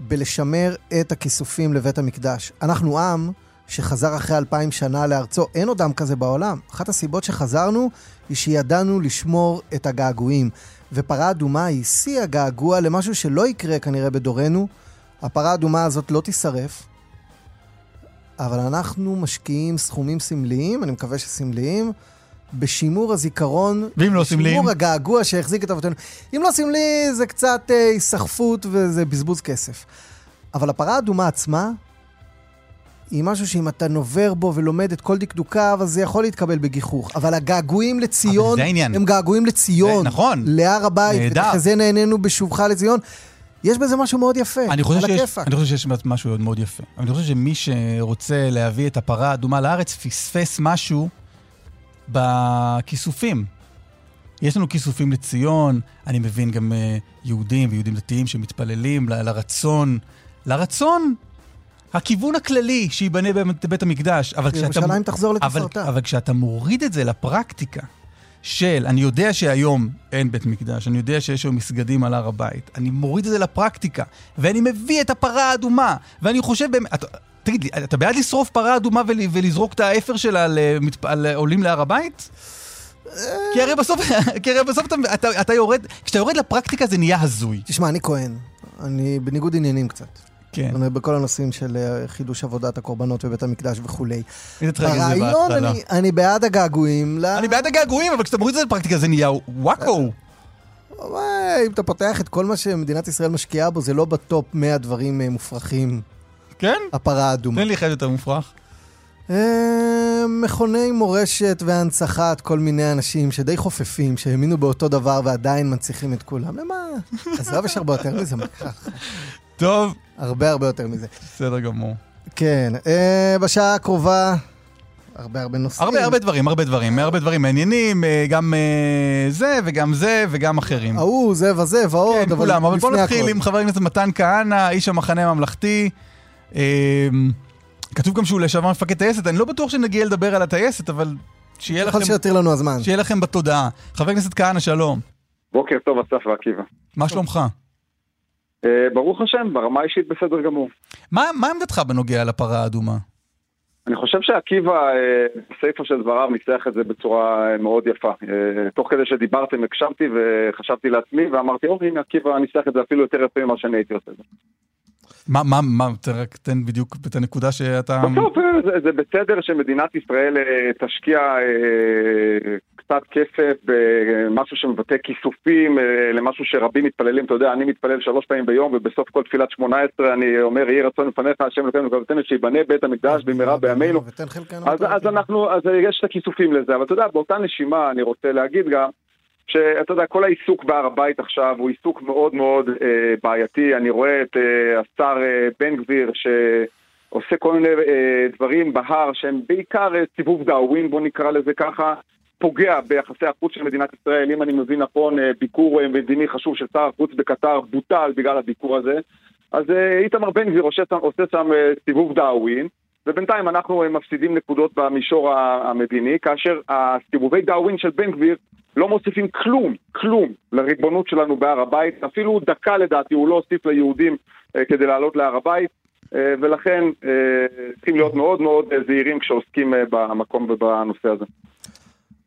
בלשמר את הכיסופים לבית המקדש. אנחנו עם שחזר אחרי אלפיים שנה לארצו, אין עוד עם כזה בעולם. אחת הסיבות שחזרנו היא שידענו לשמור את הגעגועים. ופרה אדומה היא שיא הגעגוע למשהו שלא יקרה כנראה בדורנו. הפרה האדומה הזאת לא תישרף, אבל אנחנו משקיעים סכומים סמליים, אני מקווה שסמליים, בשימור הזיכרון, ואם לא סמליים? בשימור הגעגוע שהחזיק את אבותינו. אם לא סמלי, זה קצת אה, היסחפות וזה בזבוז כסף. אבל הפרה האדומה עצמה, היא משהו שאם אתה נובר בו ולומד את כל דקדוקיו, אז זה יכול להתקבל בגיחוך. אבל הגעגועים לציון, אבל. הם געגועים לציון. זה נכון. להר הבית. וכזה נהנינו בשובך לציון. יש בזה משהו מאוד יפה, אני חושב, על הכיפאק. אני חושב שיש משהו מאוד יפה. אני חושב שמי שרוצה להביא את הפרה האדומה לארץ, פספס משהו בכיסופים. יש לנו כיסופים לציון, אני מבין גם uh, יהודים ויהודים דתיים שמתפללים ל- לרצון, לרצון, הכיוון הכללי שייבנה בית, בית המקדש. אבל כשאתה, ירושלים תחזור אבל, לתפארתה. אבל כשאתה מוריד את זה לפרקטיקה של, אני יודע שהיום אין בית מקדש, אני יודע שיש היום מסגדים על הר הבית, אני מוריד את זה לפרקטיקה, ואני מביא את הפרה האדומה, ואני חושב באמת, אתה, תגיד לי, אתה בעד לשרוף פרה אדומה ול, ולזרוק את האפר שלה על, אה, על אה, עולים להר הבית? כי הרי בסוף, [LAUGHS] כי הרי בסוף אתה, אתה, אתה יורד, כשאתה יורד לפרקטיקה זה נהיה הזוי. תשמע, אני כהן. אני בניגוד עניינים קצת. כן. אני בכל הנושאים של אה, חידוש עבודת הקורבנות בבית המקדש וכולי. להגיד את זה בהתחלה. אני, אני בעד הגעגועים. ל- אני בעד הגעגועים, אבל כשאתה מוריד את זה לפרקטיקה זה נהיה וואקו. אבל אם אתה פותח את כל מה שמדינת ישראל משקיעה בו, זה לא בטופ 100 דברים אה, מופרכים. כן? הפרה האדומה. תן לי אחד יותר מופרך. אה, מכוני מורשת והנצחת כל מיני אנשים שדי חופפים, שהאמינו באותו דבר ועדיין מנציחים את כולם. למה? עזוב, יש הרבה יותר מזה, מה לך? טוב, הרבה הרבה יותר מזה. בסדר גמור. כן, אה, בשעה הקרובה, הרבה הרבה נושאים. הרבה הרבה דברים, הרבה דברים, הרבה דברים מעניינים, אה, גם אה, זה וגם זה וגם אחרים. ההוא, זה וזה ועוד, כן, אבל כולם, אבל לפני נתחיל. עם חבר הכנסת מתן כהנא, איש המחנה הממלכתי. כתוב גם שהוא לשעבר מפקד טייסת, אני לא בטוח שנגיע לדבר על הטייסת, אבל שיהיה לכם, שיותיר לנו הזמן. שיהיה לכם בתודעה. חבר הכנסת כהנא, שלום. בוקר טוב, אסף ועקיבא. מה שלומך? אה, ברוך השם, ברמה האישית בסדר גמור. מה מה עמדתך בנוגע לפרה האדומה? אני חושב שעקיבא, אה, בסיפא של דבריו, ניסח את זה בצורה אה, מאוד יפה. תוך כדי שדיברתם הקשבתי וחשבתי לעצמי ואמרתי, אוקיי, הנה עקיבא ניסח את זה אפילו יותר יפה ממה שאני הייתי עושה את זה. מה, מה, מה, רק תן בדיוק את הנקודה שאתה... בסוף זה, זה בסדר שמדינת ישראל תשקיע קצת כסף במשהו שמבטא כיסופים אה, למשהו שרבים מתפללים, אתה יודע, אני מתפלל שלוש פעמים ביום ובסוף כל תפילת שמונה עשרה אני אומר יהי רצון לפניך השם אלוקינו וגבתנו שיבנה בית המקדש במהרה בימינו. ותן חלקנו. אז, אז אנחנו, אז יש את הכיסופים לזה, אבל אתה יודע, באותה נשימה אני רוצה להגיד גם שאתה יודע, כל העיסוק בהר הבית עכשיו הוא עיסוק מאוד מאוד אה, בעייתי, אני רואה את אה, השר אה, בן גביר שעושה כל מיני אה, דברים בהר שהם בעיקר אה, סיבוב דאווין, בוא נקרא לזה ככה, פוגע ביחסי החוץ של מדינת ישראל, אם אני מבין נכון, אה, ביקור אה, מדיני חשוב של שר החוץ בקטר בוטל בגלל הביקור הזה, אז אה, איתמר בן גביר עושה שם, סיבוב דאווין, ובינתיים אנחנו מפסידים נקודות במישור המדיני, כאשר הסיבובי דאווין של בן גביר לא מוסיפים כלום, כלום לריבונות שלנו בהר הבית, אפילו דקה לדעתי הוא לא הוסיף ליהודים כדי לעלות להר הבית, ולכן צריכים להיות מאוד מאוד זהירים כשעוסקים במקום ובנושא הזה.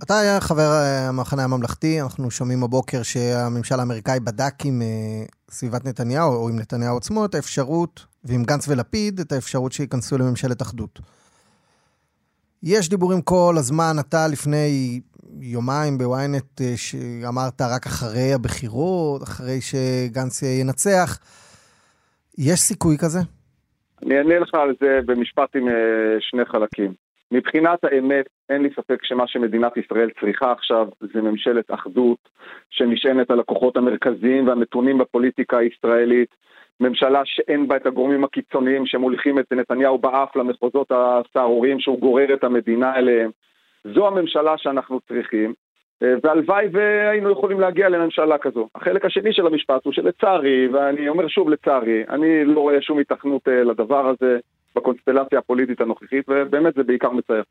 אתה היה חבר אה, המחנה הממלכתי, אנחנו שומעים הבוקר שהממשל האמריקאי בדק עם אה, סביבת נתניהו, או עם נתניהו עצמו, את האפשרות, ועם גנץ ולפיד, את האפשרות שייכנסו לממשלת אחדות. יש דיבורים כל הזמן, אתה לפני יומיים בוויינט אה, שאמרת רק אחרי הבחירות, אחרי שגנץ ינצח. יש סיכוי כזה? אני אענה לך על זה במשפט עם שני חלקים. מבחינת האמת, אין לי ספק שמה שמדינת ישראל צריכה עכשיו זה ממשלת אחדות שנשענת על הכוחות המרכזיים והמתונים בפוליטיקה הישראלית. ממשלה שאין בה את הגורמים הקיצוניים שמוליכים את נתניהו באף למחוזות הסהרוריים שהוא גורר את המדינה אליהם. זו הממשלה שאנחנו צריכים, והלוואי והיינו יכולים להגיע לממשלה כזו. החלק השני של המשפט הוא שלצערי, ואני אומר שוב לצערי, אני לא רואה שום התכנות אה, לדבר הזה בקונסטלציה הפוליטית הנוכחית, ובאמת זה בעיקר מצער.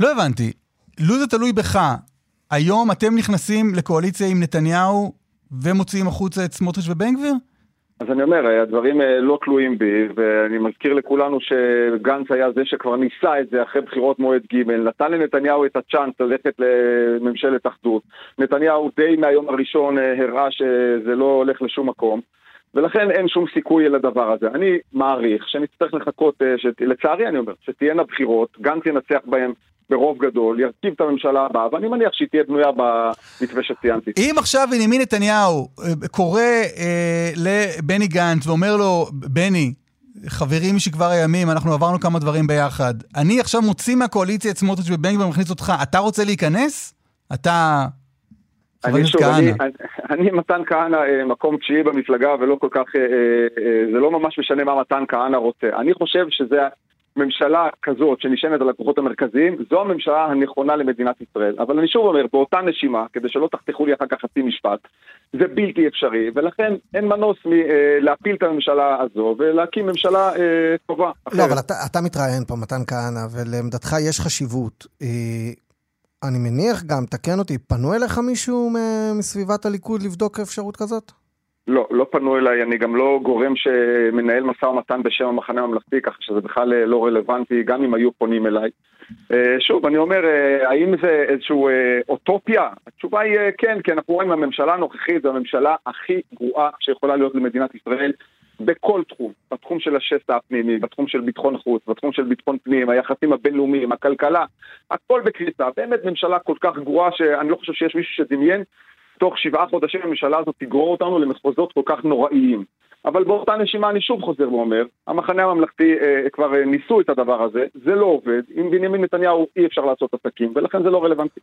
לא הבנתי. לו זה תלוי בך, היום אתם נכנסים לקואליציה עם נתניהו ומוציאים החוצה את סמוטריץ' ובן גביר? אז אני אומר, הדברים אה, לא תלויים בי, ואני מזכיר לכולנו שגנץ היה זה שכבר ניסה את זה אחרי בחירות מועד ג', נתן לנתניהו את הצ'אנס ללכת לממשלת אחדות. נתניהו די מהיום הראשון אה, הראה שזה לא הולך לשום מקום, ולכן אין שום סיכוי לדבר הזה. אני מעריך שנצטרך לחכות, אה, שת... לצערי אני אומר, שתהיינה בחירות, גנץ ינצח בהן ברוב גדול, ירכיב את הממשלה הבאה, ואני מניח שהיא תהיה בנויה במתווה שציינתי. אם עכשיו בנימין נתניהו אה, קורא אה, לבני גנץ ואומר לו, בני, חברים משכבר הימים, אנחנו עברנו כמה דברים ביחד. אני עכשיו מוציא מהקואליציה את סמוטריץ' ובן גביר ומכניס אותך, אתה רוצה להיכנס? אתה... אני שוב, אני. אני, אני מתן כהנא אה, מקום תשיעי במפלגה ולא כל כך, אה, אה, זה לא ממש משנה מה מתן כהנא רוצה. אני חושב שזה ממשלה כזאת שנשענת על הכוחות המרכזיים, זו הממשלה הנכונה למדינת ישראל. אבל אני שוב אומר, באותה נשימה, כדי שלא תחתכו לי אחר כך חצי משפט, זה בלתי אפשרי, ולכן אין מנוס מלהפיל את הממשלה הזו ולהקים ממשלה אה, טובה. לא, אבל אתה, אתה מתראיין פה, מתן כהנא, ולעמדתך יש חשיבות. אה, אני מניח גם, תקן אותי, פנו אליך מישהו מסביבת הליכוד לבדוק אפשרות כזאת? לא, לא פנו אליי, אני גם לא גורם שמנהל משא ומתן בשם המחנה הממלכתי, ככה שזה בכלל אה, לא רלוונטי, גם אם היו פונים אליי. אה, שוב, אני אומר, אה, האם זה איזושהי אוטופיה? התשובה היא כן, כי אנחנו רואים, הממשלה הנוכחית זו הממשלה הכי גרועה שיכולה להיות למדינת ישראל. בכל תחום, בתחום של השסע הפנימי, בתחום של ביטחון חוץ, בתחום של ביטחון פנים, היחסים הבינלאומיים, הכלכלה, הכל בקריסה. באמת ממשלה כל כך גרועה שאני לא חושב שיש מישהו שדמיין תוך שבעה חודשים הממשלה הזאת תגרור אותנו למחוזות כל כך נוראיים. אבל באותה נשימה אני שוב חוזר ואומר, המחנה הממלכתי אה, כבר אה, ניסו את הדבר הזה, זה לא עובד, עם בנימין נתניהו אי אפשר לעשות עסקים, ולכן זה לא רלוונטי.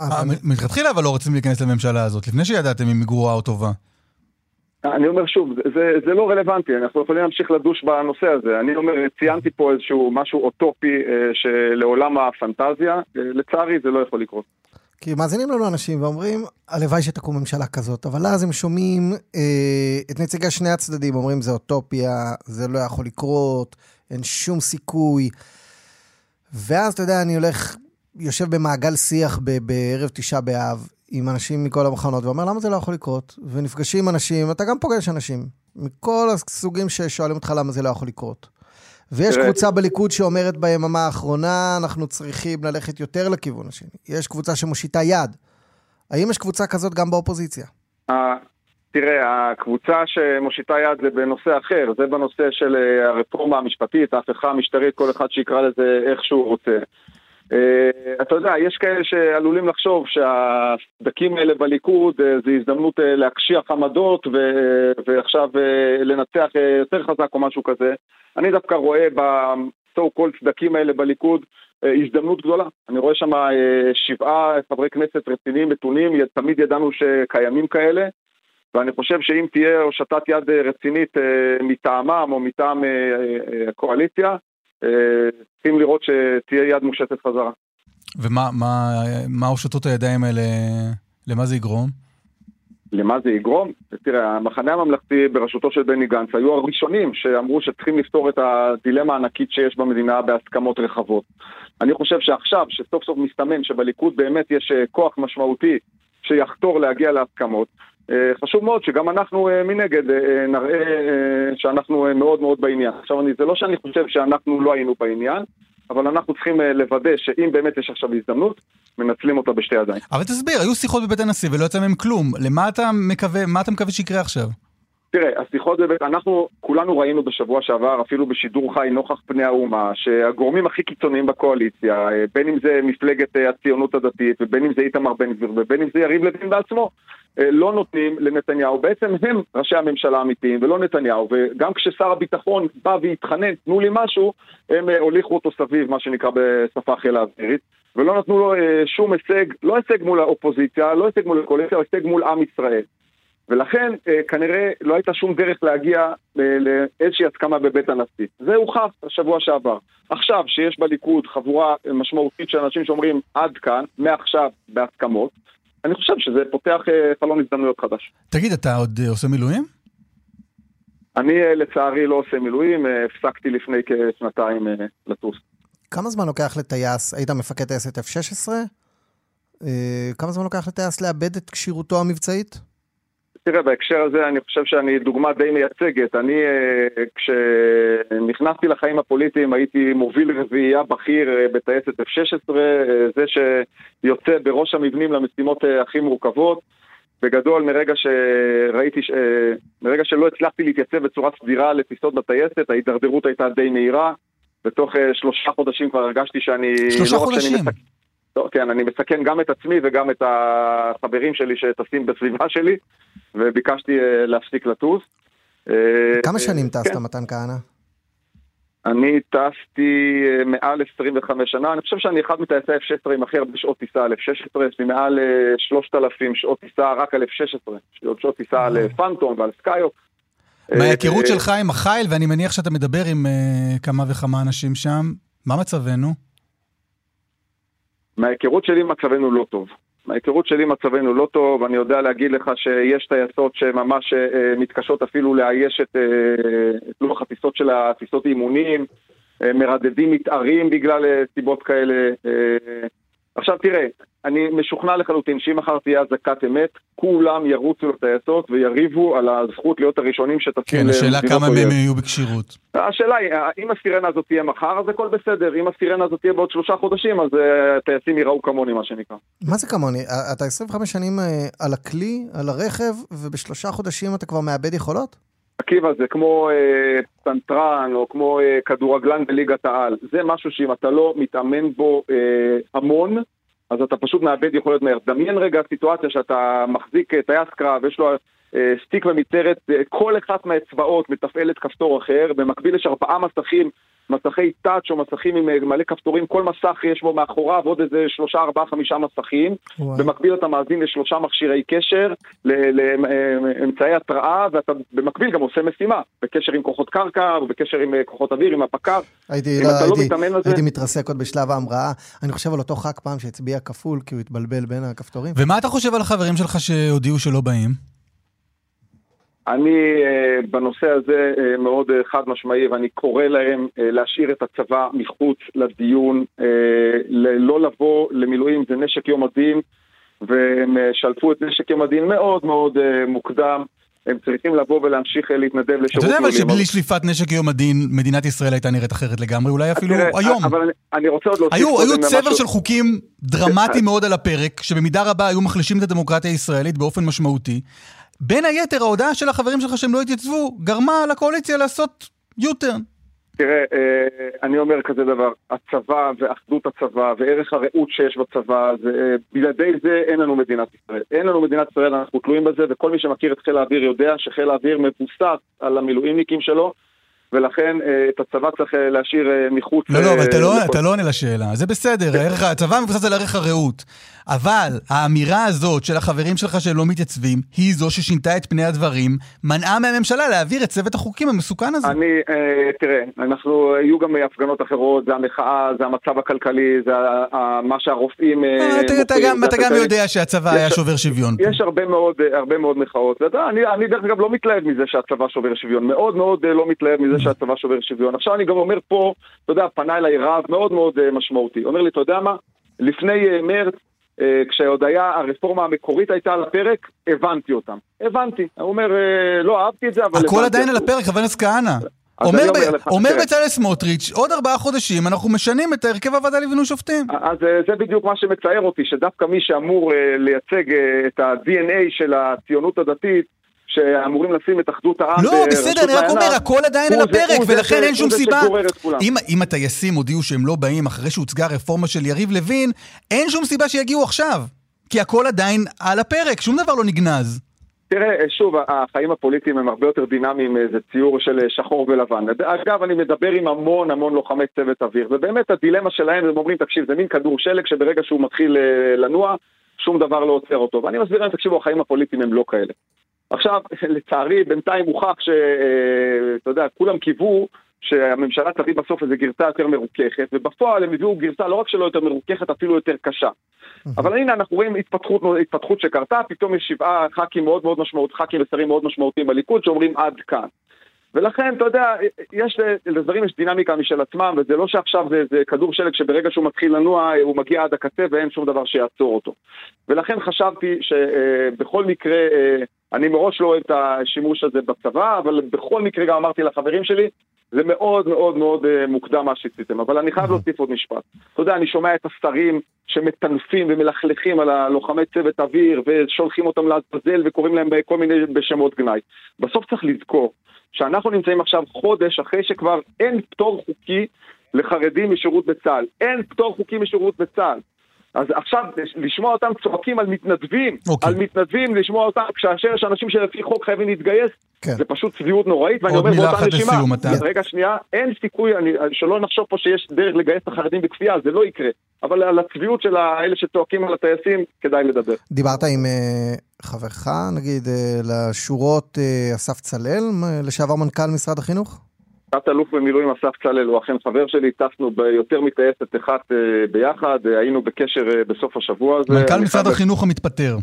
אה, מלכתחילה אבל לא רוצים להיכנס לממשלה הזאת, לפני שידעתם אם היא גרועה או טובה. אני אומר שוב, זה, זה לא רלוונטי, אנחנו יכולים להמשיך לדוש בנושא הזה. אני אומר, ציינתי פה איזשהו משהו אוטופי אה, שלעולם הפנטזיה, אה, לצערי זה לא יכול לקרות. כי מאזינים לנו אנשים ואומרים, הלוואי שתקום ממשלה כזאת, אבל אז הם שומעים אה, את נציגי שני הצדדים, אומרים זה אוטופיה, זה לא יכול לקרות, אין שום סיכוי. ואז, אתה יודע, אני הולך, יושב במעגל שיח ב- בערב תשעה באב עם אנשים מכל המחנות, ואומר, למה זה לא יכול לקרות? ונפגשים עם אנשים, אתה גם פוגש אנשים, מכל הסוגים ששואלים אותך למה זה לא יכול לקרות. ויש קבוצה בליכוד שאומרת ביממה האחרונה, אנחנו צריכים ללכת יותר לכיוון השני. יש קבוצה שמושיטה יד. האם יש קבוצה כזאת גם באופוזיציה? אה, תראה, הקבוצה שמושיטה יד זה בנושא אחר, זה בנושא של אה, הרפורמה המשפטית, ההפיכה המשטרית, כל אחד שיקרא לזה איך שהוא רוצה. אה, אתה יודע, יש כאלה שעלולים לחשוב שהסדקים האלה בליכוד אה, זה הזדמנות אה, להקשיח עמדות ו- ועכשיו אה, לנצח אה, יותר חזק או משהו כזה. אני דווקא רואה ב-so called סדקים האלה בליכוד אה, הזדמנות גדולה. אני רואה שם אה, שבעה חברי כנסת רציניים, מתונים, תמיד ידענו שקיימים כאלה. ואני חושב שאם תהיה הושטת יד רצינית אה, מטעמם או מטעם הקואליציה, צריכים לראות שתהיה יד מושטת חזרה. ומה מה, מה הושטות הידיים האלה, למה זה יגרום? למה זה יגרום? תראה, המחנה הממלכתי בראשותו של בני גנץ היו הראשונים שאמרו שצריכים לפתור את הדילמה הענקית שיש במדינה בהסכמות רחבות. אני חושב שעכשיו, שסוף סוף מסתמן שבליכוד באמת יש אה, כוח משמעותי שיחתור להגיע להסכמות, אה, חשוב מאוד שגם אנחנו אה, מנגד אה, נראה אה, שאנחנו אה, מאוד מאוד בעניין. עכשיו, אני, זה לא שאני חושב שאנחנו לא היינו בעניין, אבל אנחנו צריכים אה, לוודא שאם באמת יש עכשיו הזדמנות, מנצלים אותה בשתי ידיים. אבל תסביר, היו שיחות בבית הנשיא ולא יצא מהם כלום. למה אתה מקווה, מה אתה מקווה שיקרה עכשיו? תראה, השיחות בבית, אנחנו כולנו ראינו בשבוע שעבר, אפילו בשידור חי נוכח פני האומה, שהגורמים הכי קיצוניים בקואליציה, אה, בין אם זה מפלגת אה, הציונות הדתית, ובין אם זה איתמר בן גביר, ובין אם זה יריב לוין בעצמו, אה, לא נותנים לנתניהו, בעצם הם ראשי הממשלה האמיתיים ולא נתניהו, וגם כששר הביטחון בא והתחנן, תנו לי משהו, הם הוליכו אותו סביב, מה שנקרא בשפה חיל האווירית, ולא נתנו לו שום הישג, לא הישג מול האופוזיציה, לא הישג מול הקואליציה, הישג מול עם ישראל. ולכן אה, כנראה לא הייתה שום דרך להגיע אה, לאיזושהי הסכמה בבית הנשיא. זה הוכח השבוע שעבר. עכשיו שיש בליכוד חבורה אה, משמעותית של אנשים שאומרים עד כאן, מעכשיו בהסכמות, אני חושב שזה פותח חלון הזדמנויות חדש. תגיד, אתה עוד עושה מילואים? אני לצערי לא עושה מילואים, הפסקתי לפני כשנתיים לטוס. כמה זמן לוקח לטייס, היית מפקד טייסת F-16? אה, כמה זמן לוקח לטייס לאבד את כשירותו המבצעית? תראה, בהקשר הזה אני חושב שאני דוגמה די מייצגת. אני, אה, כשנכנסתי לחיים הפוליטיים, הייתי מוביל רביעייה בכיר אה, בטייסת F-16, אה, זה שיוצא בראש המבנים למשימות הכי מורכבות. בגדול, מרגע שראיתי, מרגע שלא הצלחתי להתייצב בצורה סדירה לטיסות בטייסת, ההידרדרות הייתה די מהירה. בתוך שלושה חודשים כבר הרגשתי שאני... שלושה לא רק שאני חודשים. לא, כן, אני מסכן גם את עצמי וגם את החברים שלי שטסים בסביבה שלי, וביקשתי אה, להפסיק לטוס. אה, כמה שנים טסת, כן. מתן כהנא? אני טסתי אה, מעל 25 שנה, אני חושב שאני אחד מטייסי F-16 עם הכי הרבה שעות טיסה על F-16, יש לי מעל אה, 3,000 שעות טיסה רק על F-16, יש לי עוד שעות טיסה על פנטום ועל סקיו. מההיכרות שלך עם החיל, ואני מניח שאתה מדבר עם כמה וכמה אנשים שם, מה מצבנו? מההיכרות שלי מצבנו לא טוב. מההיכרות שלי מצבנו לא טוב, אני יודע להגיד לך שיש טייסות שממש אה, מתקשות אפילו לאייש את, אה, את לוח הטיסות של הטיסות אימונים, אה, מרדדים מתארים בגלל סיבות כאלה. עכשיו תראה, אני משוכנע לחלוטין שאם מחר תהיה אזעקת אמת, כולם ירוצו לטייסות ויריבו על הזכות להיות הראשונים שטסים כן, השאלה כמה. מהם יהיו בכשירות. השאלה היא, אם הסירנה הזאת תהיה מחר, אז הכל בסדר. אם הסירנה הזאת תהיה בעוד שלושה חודשים, אז אה, הטייסים ייראו כמוני, מה שנקרא. מה זה כמוני? אה, אתה 25 שנים אה, על הכלי, על הרכב, ובשלושה חודשים אתה כבר מאבד יכולות? עקיבא, זה כמו אה, פנטרן או כמו אה, כדורגלן בליגת העל. זה משהו שאם אתה לא מתאמן בו אה, המון, אז אתה פשוט מאבד יכולת מהר. דמיין רגע סיטואציה שאתה מחזיק אה, טייס קרב, יש לו אה, סטיק ומיצרת, אה, כל אחת מהאצבעות מתפעלת כפתור אחר, במקביל יש ארבעה מסכים, מסכי טאץ' או מסכים עם אה, מלא כפתורים, כל מסך יש בו מאחוריו עוד איזה שלושה, ארבעה, חמישה מסכים. וואי. במקביל אתה מאזין לשלושה מכשירי קשר, לאמצעי התראה, ואתה במקביל גם עושה משימה, בקשר עם כוחות קרקע, ובקשר עם אה, כוחות אוויר, עם הפק"ר. הייתי, אם לא, אתה לא הייתי, מתאמן על זה- הייתי מתרסק עוד בשלב ההמראה. אני חושב על אותו ח"כ פעם שהצביע כפול, כי הוא התבלבל בין הכפתורים. ומה אתה חושב על החברים שלך שהודיעו שלא באים? אני אה, בנושא הזה אה, מאוד אה, חד משמעי, ואני קורא להם להשאיר את הצבא מחוץ לדיון, לא לבוא למילואים, זה נשק יום הדין, והם שלפו את נשק יום הדין מאוד מאוד מוקדם. הם צריכים לבוא ולהמשיך להתנדב אתה לשירות יודע אבל מילואים. שבלי שליפת נשק יום הדין, מדינת ישראל הייתה נראית אחרת לגמרי, אולי אפילו תראה, היום. אבל אני, רוצה עוד להוסיף היו, היו צבר של חוקים דרמטיים מאוד על הפרק, שבמידה רבה היו מחלישים את הדמוקרטיה הישראלית באופן משמעותי. בין היתר, ההודעה של החברים שלך שהם לא התייצבו, גרמה לקואליציה לעשות U-turn. תראה, אה, אני אומר כזה דבר, הצבא ואחדות הצבא וערך הרעות שיש בצבא, זה, אה, בלעדי זה אין לנו מדינת ישראל. אין לנו מדינת ישראל, אנחנו תלויים בזה, וכל מי שמכיר את חיל האוויר יודע שחיל האוויר מבוסס על המילואימניקים שלו, ולכן אה, את הצבא צריך להשאיר מחוץ... לא, לא, אבל אתה לא, אתה לא עונה לשאלה, זה בסדר, הערך, הצבא מבוסס על ערך הרעות. אבל האמירה הזאת של החברים שלך שהם לא מתייצבים, היא זו ששינתה את פני הדברים, מנעה מהממשלה להעביר את צוות החוקים המסוכן הזה. אני, אה, תראה, אנחנו, יהיו גם הפגנות אחרות, זה המחאה, זה המצב הכלכלי, זה ה- ה- מה שהרופאים... אה, אה, אתה- אתה גם- אתה גם. יודע שהצבא היה יש- שובר שוויון. יש הרבה מאוד, אה, הרבה מאוד מחאות. ואתה, אני, אני דרך אגב לא מתלהב מזה שהצבא שובר שוויון, מאוד מאוד אה, לא מתלהב מזה שהצבא שובר שוויון. עכשיו אני גם אומר פה, אתה יודע, פנה אליי רב מאוד מאוד משמעותי. אומר לי, אתה יודע מה? לפני מרץ, כשעוד היה, הרפורמה המקורית הייתה על הפרק, הבנתי אותם. הבנתי. הוא אומר, אה, לא אהבתי את זה, אבל הכל. עדיין על הפרק, חבר הכנסת כהנא. אז אומר ב- אומר לך, אומר תראה. בצלאל סמוטריץ', עוד ארבעה חודשים אנחנו משנים את הרכב הוועדה למינוי שופטים. אז אה, זה בדיוק מה שמצער אותי, שדווקא מי שאמור אה, לייצג אה, את ה-DNA של הציונות הדתית, שאמורים לשים את אחדות העם לא, בסדר, אני רק אומר, הכל עדיין על זה- הפרק, זה ולכן אין שום זה סיבה. אם- אם הטייסים הודיעו שהם לא באים אחרי שהוצגה הרפורמה של יריב לוין, אין שום סיבה שיגיעו עכשיו. כי הכל עדיין על הפרק, שום דבר לא נגנז. תראה, אה, שוב, החיים הפוליטיים הם הרבה יותר דינמיים מאיזה ציור של שחור ולבן. אגב, אני מדבר עם המון המון לוחמי צוות אוויר, ובאמת הדילמה שלהם, הם אומרים, תקשיב, זה מין כדור שלג שברגע שהוא מתחיל אה, לנוע, שום דבר לא עוצר אותו. ואני מסביר להם, תקשיבו, החיים הפוליטיים הם לא כאלה. עכשיו, לצערי, בינתיים הוכח שאתה יודע, כולם קיוו שהממשלה תביא בסוף איזו גרסה יותר מרוככת, ובפועל הם הביאו גרסה לא רק שלא יותר מרוככת, אפילו יותר קשה. אבל הנה אנחנו רואים התפתחות, התפתחות שקרתה, פתאום יש שבעה ח"כים מאוד מאוד משמעותיים, ח"כים ושרים מאוד משמעותיים בליכוד שאומרים עד כאן. ולכן, אתה יודע, יש, לדברים יש דינמיקה משל עצמם, וזה לא שעכשיו זה, זה כדור שלג שברגע שהוא מתחיל לנוע, הוא מגיע עד הקצה ואין שום דבר שיעצור אותו. ולכן חשבתי שבכל מקרה, אה, אני מראש לא אוהב את השימוש הזה בצבא, אבל בכל מקרה גם אמרתי לחברים שלי, זה מאוד מאוד מאוד אה, מוקדם מה שעשיתם. אבל אני חייב להוסיף עוד משפט. אתה יודע, אני שומע את השרים שמטנפים ומלכלכים על הלוחמי צוות אוויר, ושולחים אותם לעזאזל וקוראים להם בכל מיני בשמות גנאי. בסוף צריך לזכור שאנחנו נמצאים עכשיו חודש אחרי שכבר אין פטור חוקי לחרדים משירות בצה"ל. אין פטור חוקי משירות בצה"ל. אז עכשיו, לשמוע אותם צועקים על מתנדבים, okay. על מתנדבים, לשמוע אותם, כאשר יש אנשים שלפי חוק חייבים להתגייס, כן. זה פשוט צביעות נוראית, ואני אומר באותה נשימה, לסיום, אתה... רגע שנייה, אין סיכוי, אני, שלא נחשוב פה שיש דרך לגייס את החרדים בכפייה, זה לא יקרה. אבל על הצביעות של האלה שצועקים על הטייסים, כדאי לדבר. דיברת עם uh, חברך, נגיד, uh, לשורות uh, אסף צלאל, לשעבר מנכ"ל משרד החינוך? תת-אלוף במילואים אסף צלאל הוא אכן חבר שלי, טסנו ביותר מטייסת אחת uh, ביחד, uh, היינו בקשר uh, בסוף השבוע הזה. מנכ"ל משרד. החינוך המתפטר.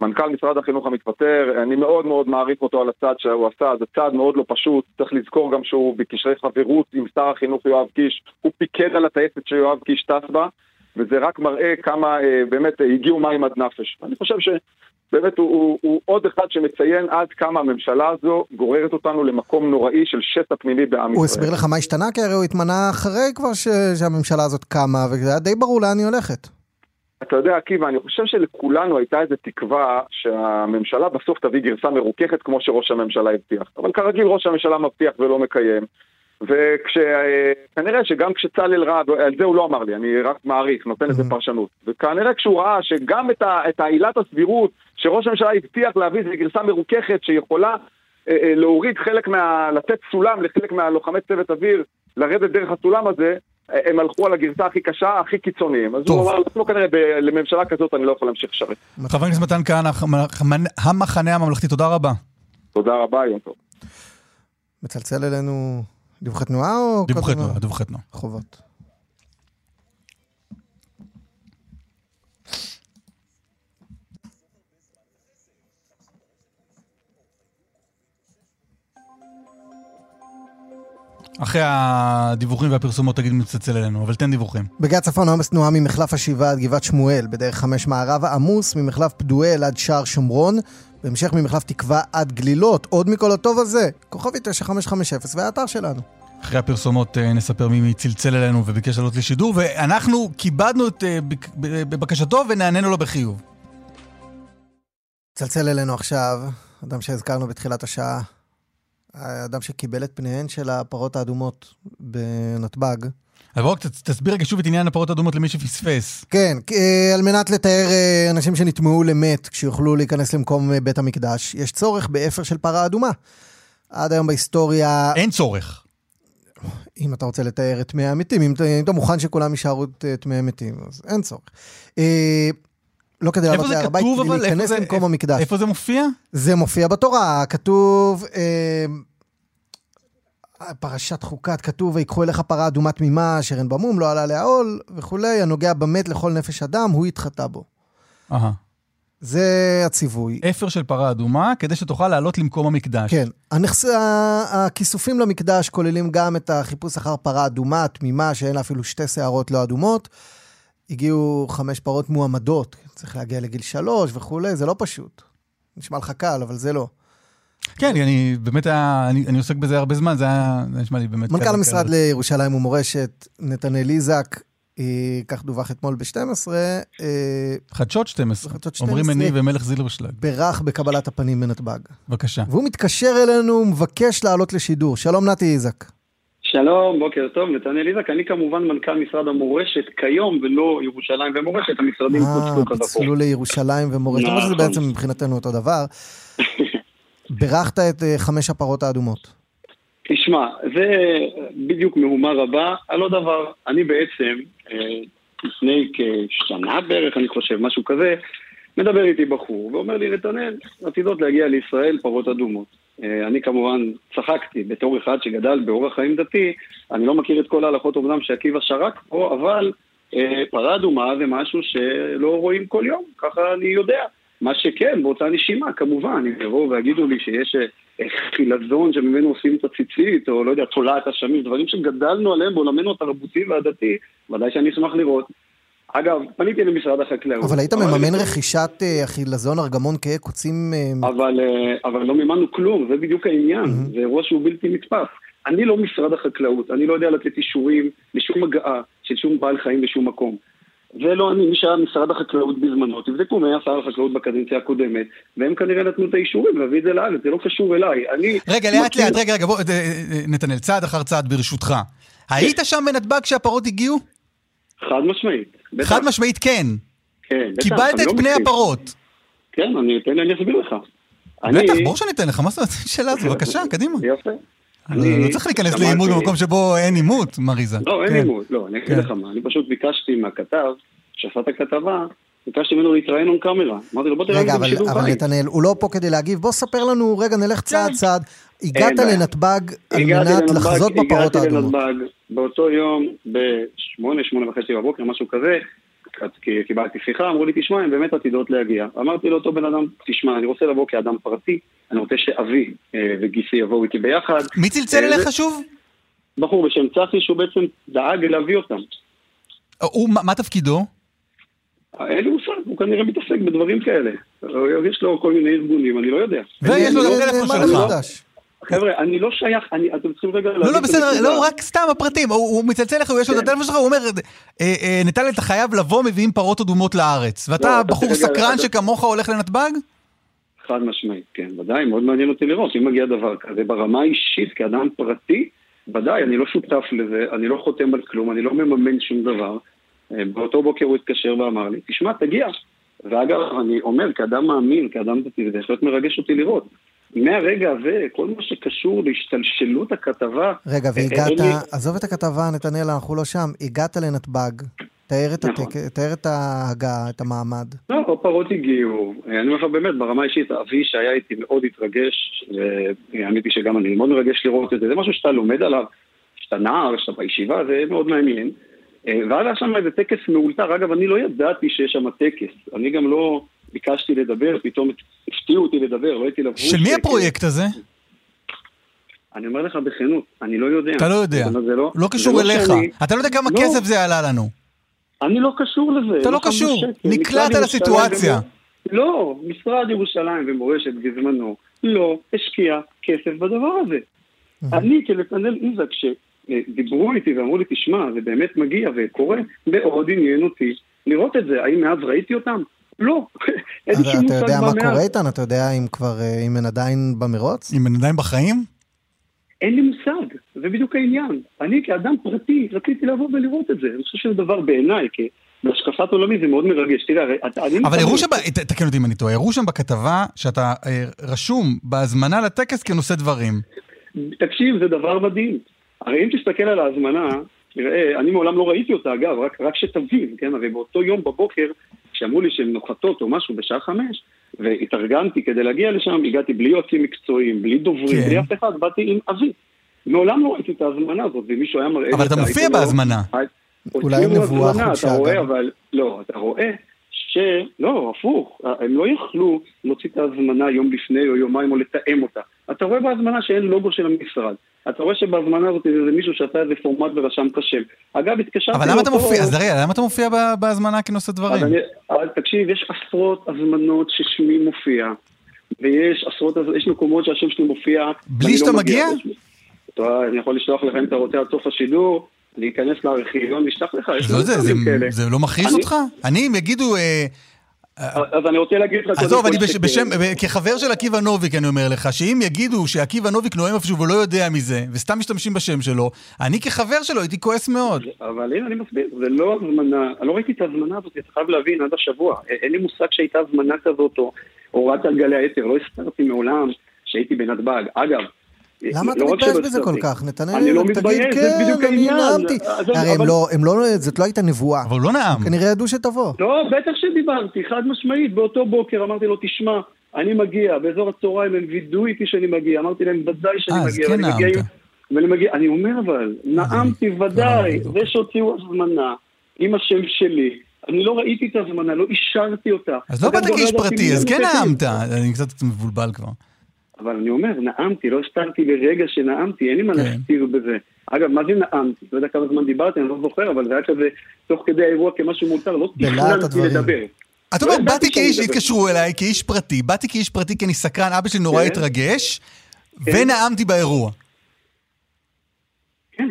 מנכ"ל משרד החינוך המתפטר, אני מאוד מאוד מעריך אותו על הצעד שהוא עשה, זה צעד מאוד לא פשוט, צריך לזכור גם שהוא בקשרי חברות עם שר החינוך יואב קיש, הוא פיקד על הטייסת שיואב קיש טס בה, וזה רק מראה כמה אה, באמת הגיעו מים עד נפש. אני חושב שבאמת הוא, הוא, הוא עוד אחד שמציין עד כמה הממשלה הזו גוררת אותנו למקום נוראי של שסע פנימי בעם הוא ישראל. הסביר לך מה השתנה? כי הרי הוא התמנה אחרי כבר ש... שהממשלה הזאת קמה, וזה היה די ברור לאן היא הולכת. אתה יודע, עקיבא, אני חושב שלכולנו הייתה איזו תקווה שהממשלה בסוף תביא גרסה מרוככת כמו שראש הממשלה הבטיח. אבל כרגיל ראש הממשלה מבטיח ולא מקיים. וכנראה שגם כשצלאל ראה, על זה הוא לא אמר לי, אני רק מעריך, נותן לזה פרשנות. וכנראה כשהוא ראה שגם את, ה, את העילת הסבירות שראש הממשלה הבטיח להביא איזו גרסה מרוככת שיכולה אה, אה, להוריד חלק מה... לתת סולם לחלק מהלוחמי צוות אוויר, לרדת דרך הסולם הזה, הם הלכו על הגרסה הכי קשה, הכי קיצוניים. אז טוב. הוא אמר לעצמו כנראה, ב- לממשלה כזאת אני לא יכול להמשיך לשרת. חבר הכנסת מתן כהנא, המחנה הממלכתי, תודה רבה. תודה רבה, יום טוב. מצלצל אלינו דיווחי תנועה או... דיווחי תנועה, דיווחי תנועה. חובות. אחרי הדיווחים והפרסומות תגיד מי מצלצל אלינו, אבל תן דיווחים. בגיא צפון העומס תנועה ממחלף השבעה עד גבעת שמואל, בדרך חמש מערבה עמוס ממחלף פדואל עד שער שומרון, בהמשך ממחלף תקווה עד גלילות, עוד מכל הטוב הזה, כוכבי 9550 והאתר שלנו. אחרי הפרסומות נספר מי צלצל אלינו וביקש לעלות לשידור, ואנחנו כיבדנו את בקשתו ונענינו לו בחיוב. צלצל אלינו עכשיו, אדם שהזכרנו בתחילת השעה, האדם שקיבל את פניהן של הפרות האדומות בנתב"ג. אבל בואו תסביר רגע שוב את עניין הפרות האדומות למי שפספס. כן, אה, על מנת לטהר אה, אנשים שנטמאו למת כשיוכלו להיכנס למקום אה, בית המקדש, יש צורך באפר של פרה אדומה. עד היום בהיסטוריה, אין צורך. אם אתה רוצה לטהר את טמאי המתים, אם אתה, מוכן שכולם יישארו את טמאי המתים, אז אין צורך. לא כדי לעלות להר הבית, כדי להיכנס למקום המקדש. איפה זה מופיע? זה מופיע בתורה, כתוב, אה, פרשת חוקת, כתוב, ויקחו אליך פרה אדומה תמימה, אשר אין במום, לא עלה לעול, וכולי, הנוגע במת לכל נפש אדם, הוא יתחטא בו. אהה. זה הציווי. אפר של פרה אדומה, כדי שתוכל לעלות למקום המקדש. כן. הנכס... הכיסופים למקדש כוללים גם את החיפוש אחר פרה אדומה, תמימה, שאין לה אפילו שתי שערות לא אדומות. הגיעו חמש פרות מועמדות, צריך להגיע לגיל שלוש וכולי, זה לא פשוט. נשמע לך קל, אבל זה לא. כן, אני באמת, היה- אני אני עוסק בזה הרבה זמן, זה היה, זה נשמע לי באמת... מנכ"ל המשרד. לירושלים ומורשת, נתנאל איזק, אה, כך דווח אתמול ב-12, חדשות 12. חדשות אומרים 12. אני ומלך זילברשלג. בירך בקבלת הפנים בנתב"ג. בבקשה. והוא מתקשר אלינו ומבקש לעלות לשידור. שלום נתי איזק. שלום, בוקר טוב, נתנאל איזק, אני כמובן מנכ"ל משרד המורשת כיום ולא ירושלים ומורשת, המשרדים אה, פוצלו כזכור. פיצלו לירושלים ומורשת, למרות שזה נכון. בעצם מבחינתנו אותו דבר. [LAUGHS] בירכת את אה, חמש הפרות האדומות. תשמע, זה בדיוק מהומה רבה על עוד דבר. אני בעצם, אה, לפני כשנה בערך, אני חושב, משהו כזה, מדבר איתי בחור ואומר לי, נתנאל, עתידות להגיע לישראל פרות אדומות. אה, אני כמובן צחקתי בתור אחד שגדל באורח חיים דתי, אני לא מכיר את כל ההלכות אומנם שעקיבא שרק פה, אבל אה, פרה אדומה זה משהו שלא רואים כל יום, ככה אני יודע. מה שכן, באותה נשימה, כמובן, אם יבואו ויגידו לי שיש אה, חילזון שממנו עושים את הציצית, או לא יודע, תולעת אשמים, דברים שגדלנו עליהם בעולמנו התרבותי והדתי, ודאי שאני אשמח לראות. אגב, פניתי למשרד החקלאות. אבל היית לי, מממן רכישת אה, החילזון ארגמון כהה קוצים... אה, אבל, אה, אבל לא מימנו כלום, זה בדיוק העניין, זה אירוע שהוא בלתי נתפס. אני לא משרד החקלאות, אני לא יודע לתת אישורים לשום הגעה של שום בעל חיים בשום מקום. זה לא אני, מי שהיה משרד החקלאות בזמנו, תבדקו מי היה שר החקלאות בקדנציה הקודמת, והם כנראה נתנו את האישורים להביא את זה לארץ, זה לא קשור אליי. אני... רגע, לאט מכיר- לאט, רגע, רגע, בוא, נתנאל, צעד אחר צעד ברשותך. היית שם בנתב"ג כשהפרות הגיעו? חד משמעית. בטח. חד משמעית כן. כן, בטח, קיבלת אני את לא פני מכחיש. הפרות. כן, אני אתן לי, אני אסביר לך. בטח, אני- ברור שאני אתן לך, מה זאת אומרת? שאלה זו, בבקשה, [LAUGHS] קדימה. יפה. לא לא צריך להיכנס לעימות במקום שבו אין עימות, מריזה. לא, אין כן. עימות, לא, אני אגיד כן. לך מה, אני פשוט ביקשתי מהכתב, שעשה את הכתבה, ביקשתי ממנו להתראיין און קאמרה. אמרתי לו, בוא תראה רגע, לי אבל, בשידור אבל חי. נתנאל, הוא לא פה כדי להגיב. בוא ספר לנו, רגע, נלך צעד צעד. הגעת. לנתב"ג על הגעתי מנת לנתב"ג- לחזות בפרות הגעתי האדומות. לנתב"ג באותו יום, בשמונה, שמונה וחצי בבוקר, משהו כזה, כי קיבלתי שיחה, אמרו לי, תשמע, הן באמת עתידות להגיע. אמרתי לאותו בן אדם, תשמע, אני רוצה לבוא כאדם פרטי, אני רוצה שאבי אה, וגיסי יבואו איתי ביחד. מי צלצל אה, אליך שוב? בחור בשם צחי, שהוא בעצם דאג להביא אותם. הוא, מה- מה תפקידו? אין לי מושג, הוא כנראה מתעסק בדברים כאלה. יש לו כל מיני ארגונים, אני לא יודע. ויש לו גם לא- טלפון שלך. לא- חבר'ה, אני לא שייך, אני- אתם צריכים רגע... לא, לא, בסדר. לא, רק סתם הפרטים. הוא הוא מצלצל לך, הוא יש לו את הטלפון שלך, הוא אומר, אה, אה, נתנאל, אתה חייב לבוא, מביאים פרות אדומות לארץ. ואתה לא, אתה בחור סקרן שכמוך הולך לנתב"ג? חד משמעית, כן, ודאי, מאוד מעניין אותי לראות. אם מגיע דבר כזה ברמה האישית, כאדם פרטי, ודאי, אני לא שותף לזה, אני לא חותם על כלום, אני לא מממן שום דבר. אה, באותו בוקר הוא התקשר ואמר לי, תשמע, תגיע. ואגב, אני אומר, כאדם מאמין, כאדם דתי, זה בהחלט מרגש אותי לראות. מהרגע הזה, כל מה שקשור להשתלשלות הכתבה... רגע, אה, והגעת, אין לי- עזוב את הכתבה, נתנאל, אנחנו לא שם. הגעת לנתב"ג, תאר את נכון. הטק- תאר את ההגעה, את המעמד. לא, הפרות הגיעו. אני אומר לך באמת, ברמה האישית, אבי שהיה איתי מאוד התרגש, והאמת היא שגם אני מאוד מרגש לראות את זה. זה משהו שאתה לומד עליו, שאתה נער, שאתה בישיבה, זה מאוד מעניין. אה, ואז היה שם איזה טקס מאולתר. אגב, אני לא ידעתי שיש שם טקס. אני גם לא ביקשתי לדבר, פתאום הפתיעו אותי לדבר, לא הייתי לבוש. של מי הפרויקט הזה? אני אומר לך בכנות, אני לא יודע. אתה לא יודע. זה לא, לא קשור זה לא אליך. שאני- אתה לא יודע כמה לא. כסף זה עלה לנו. אני לא קשור לזה. אתה לא קשור. נקלעת לסיטואציה. לא, משרד ירושלים ומורשת בזמנו לא השקיע כסף בדבר הזה. אני כנתנאל איזק, שדיברו איתי ואמרו לי, תשמע, זה באמת מגיע וקורה, מאוד עניין אותי לראות את זה. האם מאז ראיתי אותם? לא. אין לי שום אתה יודע מושג מה קורה. איתן? אתה יודע אם כבר, אה, אם הן עדיין במרוץ? אם הן עדיין בחיים? אין לי מושג, זה בדיוק העניין. אני כאדם פרטי רציתי לבוא ולראות את זה. אני חושב שזה דבר בעיניי, כי בהשקפת עולמי זה מאוד מרגש. תראה, אני... אבל הראו שם, תקן אותי אם אני טועה, הראו שם בכתבה שאתה אה, רשום בהזמנה לטקס כנושא דברים. תקשיב, זה דבר מדהים. הרי אם תסתכל על ההזמנה, תראה, אני מעולם לא ראיתי אותה, אגב, רק, רק שתבין, כן? הרי באותו יום בבוקר, כשאמרו לי שהן נוחתות או משהו בשעה חמש, והתארגנתי כדי להגיע לשם, הגעתי בלי יועצים מקצועיים, בלי דוברים, כן. בלי אף אחד, באתי עם אבי. מעולם לא ראיתי את ההזמנה הזאת, ומישהו היה מראה אבל אתה מופיע בהזמנה. אולי הוציאו עם נבואה חודשה אתה רואה, גם. אבל... לא, אתה רואה ש... לא, הפוך. הם לא יכלו להוציא את ההזמנה יום לפני או יומיים או לתאם אותה. אתה רואה בהזמנה שאין לוגו של המשרד. אתה רואה שבהזמנה הזאת זה מישהו שעשה איזה פורמט ורשם את השם. אגב, התקשרתי אבל למה אתה מופיע, אז רגע, למה אתה מופיע בהזמנה כנושא דברים? אבל תקשיב, יש עשרות הזמנות ששמי מופיע, ויש עשרות, יש מקומות שהשם שלי מופיע. בלי ואני שאתה לא מגיע? אני יכול לשלוח לך אם אתה רוצה עד סוף השידור, להיכנס לארכיון ואשלח לך, יש לא זה, זה-. זה לא מכעיס אני- אותך? אני, אם יגידו... אז אני רוצה להגיד לך... עזוב, אני בש-. בשם, כחבר של עקיבא נוביק, אני אומר לך, שאם יגידו שעקיבא נוביק נואם איפשהו ולא יודע מזה, וסתם משתמשים בשם שלו, אני כחבר שלו הייתי כועס מאוד. אבל הנה, אני מסביר, זה לא הזמנה, אני לא ראיתי את ההזמנה הזאת, אתה חייב להבין, עד השבוע. אין לי מושג שהייתה הזמנה כזאת, או הורדת על גלי היתר, לא הסתרתי מעולם שהייתי בנתב"ג. אגב, למה אתה לא מתבייש בזה כל כך? נתנאל, אני לא תגיד, מתבייש, זה כן, בדיוק אני העניין. נאמתי. אז- הרי הם לא, הם לא, זאת לא הייתה נבואה. אבל הוא לא נאם. כנראה ידעו שתבוא. לא, בטח שדיברתי, חד משמעית. באותו בוקר אמרתי לו, תשמע, אני מגיע, באזור הצהריים הם וידאו איתי שאני מגיע. אמרתי להם, ודאי שאני אה, אז מגיע. כן ואני מגיע נאמת. עם- ואני מגיע, אני אומר אבל, נאמתי ודאי, זה שהוציאו הזמנה עם השם שלי. אני לא ראיתי את ההזמנה, לא אישרתי אותה. אז לא באת כאיש פרטי, אז כן. נאמת. אני קצת מבולבל כבר. אבל אני אומר, נאמתי, לא הסתרתי לרגע שנאמתי, אין לי מה כן. להסתיר בזה. אגב, מה זה נאמתי? לא יודע כמה זמן דיברתי, אני לא זוכר, אבל זה היה כזה, תוך כדי האירוע כמשהו מותר, לא תכננתי. לדבר. אתה לא אומר, באתי כאיש. התקשרו אליי כאיש פרטי, באתי כאיש פרטי כי אני סקרן, אבא שלי נורא כן. התרגש, כן. ונאמתי באירוע. כן,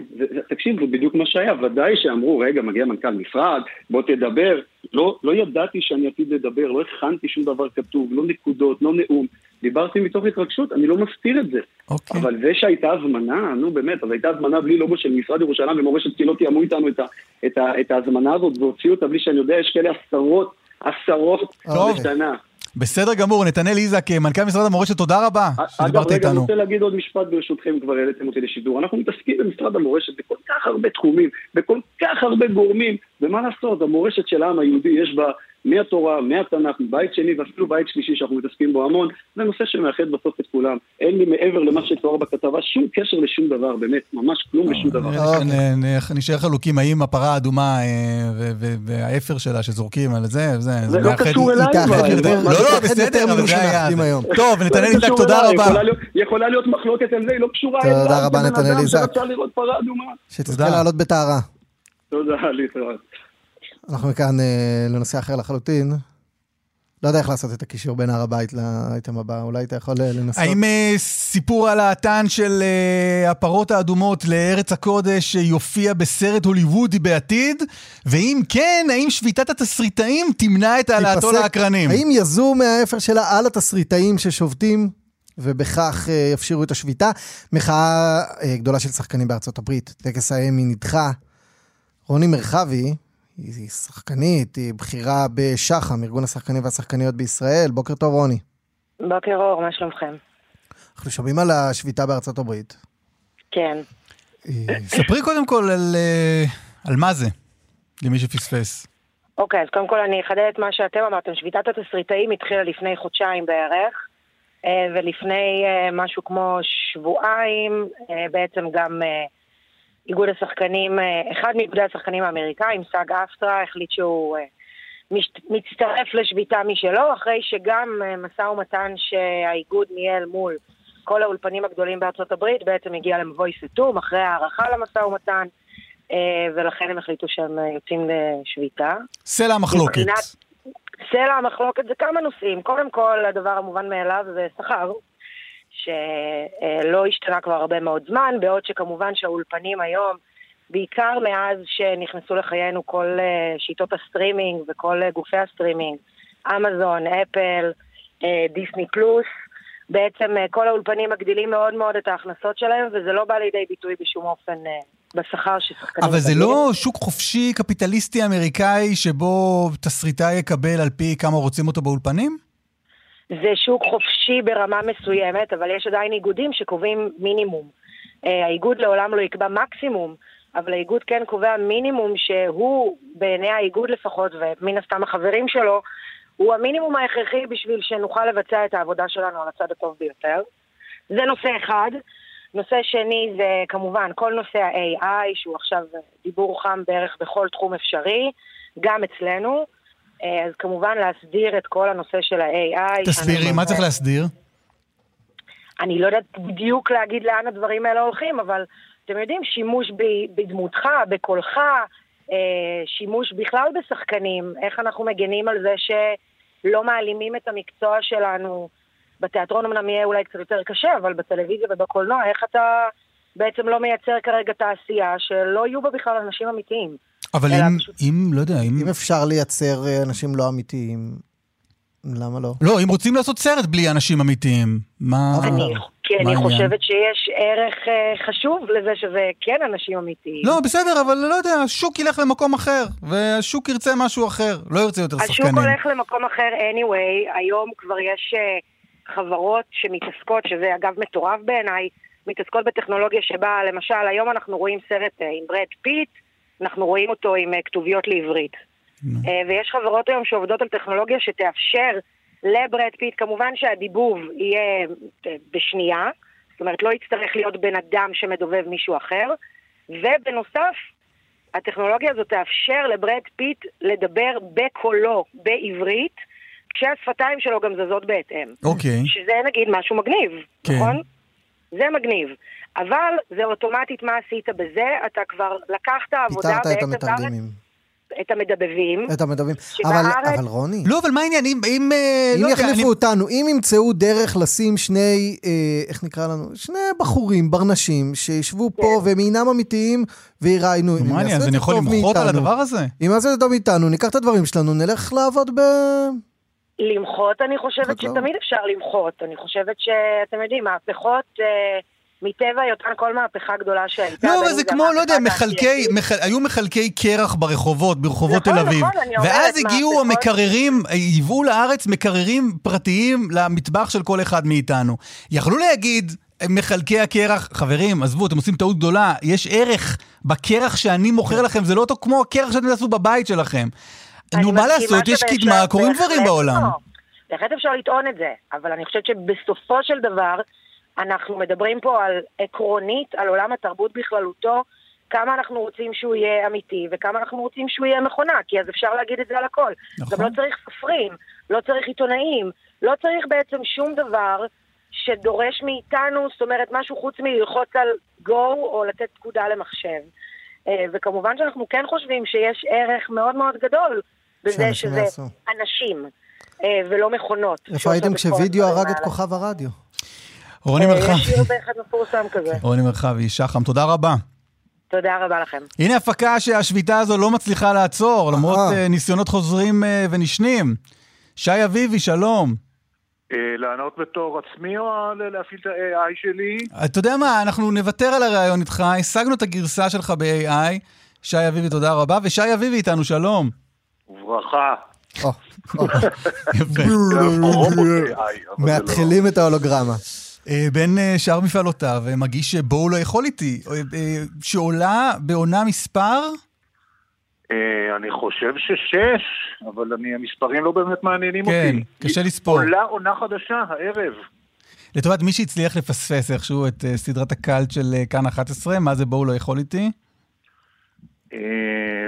תקשיב, זה בדיוק מה שהיה. ודאי שאמרו, רגע, מגיע מנכ"ל משרד, בוא תדבר. לא, לא ידעתי שאני עתיד לדבר, לא הכנתי שום דבר כתוב, לא נקודות, לא נאום. דיברתי מתוך התרגשות, אני לא מסתיר את זה. אוקיי. אבל זה שהייתה הזמנה, נו באמת, אז הייתה הזמנה בלי לוגו של משרד ירושלים ומורשת קהילות תיאמו איתנו את, ה, את, ה, את ההזמנה הזאת והוציאו אותה בלי שאני יודע, יש כאלה עשרות, עשרות. בשנה. בסדר גמור, נתנאל איזק, מנכ"ל משרד המורשת, תודה רבה אגב, שדיברת רגע, אני איתנו. רוצה להגיד עוד משפט ברשותכם, כבר העליתם אותי לשידור. אנחנו מתעסקים במשרד המורשת בכל כך הרבה תחומים, בכל כך הרבה גורמים, ומה לעשות, המורשת של העם היהודי יש בה מהתורה, מהתנ"ך, מבית שני ואפילו בית שלישי שאנחנו מתעסקים בו המון, זה נושא שמאחד בסוף את כולם. אין לי מעבר למה שתואר בכתבה שום קשר לשום דבר, באמת, ממש כלום ושום דבר. לי שנ- נ- נשאר חלוקים, האם הפרה האדומה אה, והאפר שלה שזורקים על זה, זה לא קשור אליי כבר. לא, לא, בסדר, אבל זה היה... טוב, נתנאל לא איזק, קשור תודה רבה. יכולה להיות- מחלוקת על זה, היא לא קשורה תודה אליי. רבה, כבן נתנאל איזק. שתזכה תודה. לעלות בטהרה. תודה, להתראות. אנחנו מכאן אה, לנושא אחר לחלוטין. לא יודע איך לעשות את הקישור בין הר הבית לאייטם הבא, אולי אתה יכול אה, לנסות. האם אה, סיפור על העתן של אה, הפרות האדומות לארץ הקודש אה, יופיע בסרט הוליוודי בעתיד? ואם כן, האם שביתת התסריטאים תמנע את העלאתו? לאקרנים? האם יזום מהאפר שלה על התסריטאים ששובתים, ובכך אה, יפשירו את השביתה? מחאה אה, גדולה של שחקנים בארצות הברית. טקס האמי נדחה. רוני מרחבי, היא שחקנית, היא בכירה בשח"ם, ארגון השחקנים והשחקניות בישראל. בוקר טוב, רוני. בוקר אור, מה שלומכם? אנחנו שומעים על השביתה בארצות הברית. כן. אה, [COUGHS] ספרי קודם כל על, אה, על מה זה, למי שפספס. אוקיי, אז קודם כל אני אחדד את מה שאתם אמרתם. שביתת התסריטאים התחילה לפני חודשיים בערך, אה, ולפני משהו כמו שבועיים, בעצם גם איגוד השחקנים, אה, אחד מאיגודי השחקנים האמריקאים, סאג אפטרה, החליט שהוא אה, מש- מצטרף לשביתה משלו, אחרי שגם אה, משא ומתן שהאיגוד ניהל מול כל האולפנים הגדולים בארצות הברית, בעצם הגיע למבוי סתום, אחרי הארכה למשא ומתן, ולכן הם החליטו שהם יוצאים לשביתה. סלע המחלוקת. סלע המחלוקת זה כמה נושאים. קודם כל, הדבר המובן מאליו זה שכר, שלא השתנה כבר הרבה מאוד זמן, בעוד שכמובן שהאולפנים היום, בעיקר מאז שנכנסו לחיינו כל אה, שיטות הסטרימינג וכל אה, גופי הסטרימינג, אמזון, אפל, אה, דיסני פלוס, בעצם כל האולפנים מגדילים מאוד מאוד את ההכנסות שלהם, וזה לא בא לידי ביטוי בשום אופן בשכר ששחקנים אבל זה מקבלים. לא שוק חופשי קפיטליסטי אמריקאי שבו תסריטאי יקבל על פי כמה רוצים אותו באולפנים? זה שוק חופשי ברמה מסוימת, אבל יש עדיין איגודים שקובעים מינימום. אה, האיגוד לעולם לא יקבע מקסימום, אבל האיגוד כן קובע מינימום שהוא, בעיני האיגוד לפחות, ומן הסתם החברים שלו, הוא המינימום ההכרחי בשביל שנוכל לבצע את העבודה שלנו על הצד הטוב ביותר. זה נושא אחד. נושא שני זה כמובן כל נושא ה-AI, שהוא עכשיו דיבור חם בערך בכל תחום אפשרי, גם אצלנו. אה, אז כמובן להסדיר את כל הנושא של ה-AI. תסבירי, מה צריך להסדיר? אני לא יודעת בדיוק להגיד לאן הדברים האלה הולכים, אבל אתם יודעים, שימוש בדמותך, בקולך, אה, שימוש בכלל בשחקנים, איך אנחנו מגנים על זה שלא מעלימים את המקצוע שלנו. בתיאטרון אמנם יהיה אולי קצת יותר קשה, אבל בטלוויזיה ובקולנוע, איך אתה בעצם לא מייצר כרגע תעשייה שלא יהיו בה בכלל אנשים אמיתיים. אבל אם, פשוט- אם, לא יודע, אם... אם אפשר לייצר אה, אנשים לא אמיתיים, למה לא? לא, אם רוצים לעשות סרט בלי אנשים אמיתיים, מה... אני, כי אני? חושבת שיש ערך אה, חשוב לזה שזה כן אנשים אמיתיים. לא, בסדר, אבל לא יודע, השוק ילך למקום אחר, והשוק ירצה משהו אחר, לא ירצה יותר השוק שחקנים. הולך למקום אחר anyway, היום כבר יש אה, חברות שמתעסקות, שזה אגב מטורף בעיניי, מתעסקות בטכנולוגיה שבה, למשל, היום אנחנו רואים סרט עם ברד פיט, אנחנו רואים אותו עם אה, כתוביות לעברית. אה, ויש חברות היום שעובדות על טכנולוגיה שתאפשר לברד פיט, כמובן שהדיבוב יהיה אה, בשנייה, זאת אומרת לא יצטרך להיות בן אדם שמדובב מישהו אחר, ובנוסף, הטכנולוגיה הזאת תאפשר לברד פיט לדבר בקולו בעברית, כשהשפתיים שלו גם זזות בהתאם. אוקיי. שזה נגיד משהו מגניב, כן. נכון? זה מגניב. אבל זה אוטומטית מה עשית בזה, אתה כבר לקחת עבודה פיטרת את בעצם המתרגמים. בארץ, את המדבבים. את. שבארץ- אבל, אבל רוני, לא, אבל מה העניין? אם, אם, אה, אם לא יודע, יחליפו אני- אותנו, אם ימצאו דרך לשים שני, אה, איך נקרא לנו? שני בחורים, ברנשים, שישבו פה והם אינם אמיתיים ויראיינו. מה העניין? אז אני זה יכול למחות על. הדבר הזה? אם יעשו את זה טוב מאיתנו, ניקח את הדברים שלנו, נלך לעבוד ב... למחות, אני חושבת. שתמיד אפשר למחות. אני חושבת שאתם יודעים, מהפכות, אה, מטבע היותן כל מהפכה גדולה שהייתה. לא, אבל זה כמו, לא יודע, מחלקי. מח- היו מחלקי קרח ברחובות, ברחובות נכון, תל אביב. נכון, אומרת, ואז הגיעו המקררים, ייבאו לארץ מקררים פרטיים למטבח של כל אחד מאיתנו. יכלו להגיד... מחלקי הקרח, חברים, עזבו, אתם עושים טעות גדולה, יש ערך בקרח שאני מוכר לכם, זה לא אותו כמו הקרח שאתם תעשו בבית שלכם. נו, מה לעשות, יש קדמה, קורים דברים בהחלט בעולם. לא. בהחלט אפשר לטעון את זה, אבל אני חושבת שבסופו של דבר, אנחנו מדברים פה על עקרונית, על עולם התרבות בכללותו, כמה אנחנו רוצים שהוא יהיה אמיתי, וכמה אנחנו רוצים שהוא יהיה מכונה, כי אז אפשר להגיד את זה על הכל. נכון. גם לא צריך סופרים, לא צריך עיתונאים, לא צריך בעצם שום דבר שדורש מאיתנו, זאת אומרת, משהו חוץ מללחוץ על go או לתת פקודה למחשב. אה, וכמובן שאנחנו כן חושבים שיש ערך מאוד מאוד גדול בזה שזה יעשו. אנשים אה, ולא מכונות. איפה הייתם כשווידאו הרג את. כוכב הרדיו? רוני אה, יש מרחבי, שיר באחד מפורסם כזה. רוני מרחבי, שחם, תודה רבה. תודה רבה לכם. הנה הפקה שהשביתה הזו לא מצליחה לעצור, למרות אהה. אה, ניסיונות חוזרים אה, ונשנים. שי אביבי, שלום. אה, לענות בתור עצמי או להפעיל את ה-AI שלי? אתה יודע מה, אנחנו נוותר על הרעיון איתך, השגנו את הגרסה שלך ב-AI. שי אביבי, תודה רבה, ושי אביבי איתנו, שלום. וברכה. [LAUGHS] [LAUGHS] זה לא. מאתחלים את ההולוגרמה. אה, בין אה, שאר מפעלותיו, אה, מגיש בואו לא יכול איתי, שעולה בעונה מספר, אני חושב ששש, אבל אני, המספרים לא באמת מעניינים כן, אותי. קשה לספור. עולה עונה חדשה הערב. לטובת מי שהצליח לפספס איכשהו את סדרת הקאלט של כאן 11, מה זה בואו לא יכול איתי?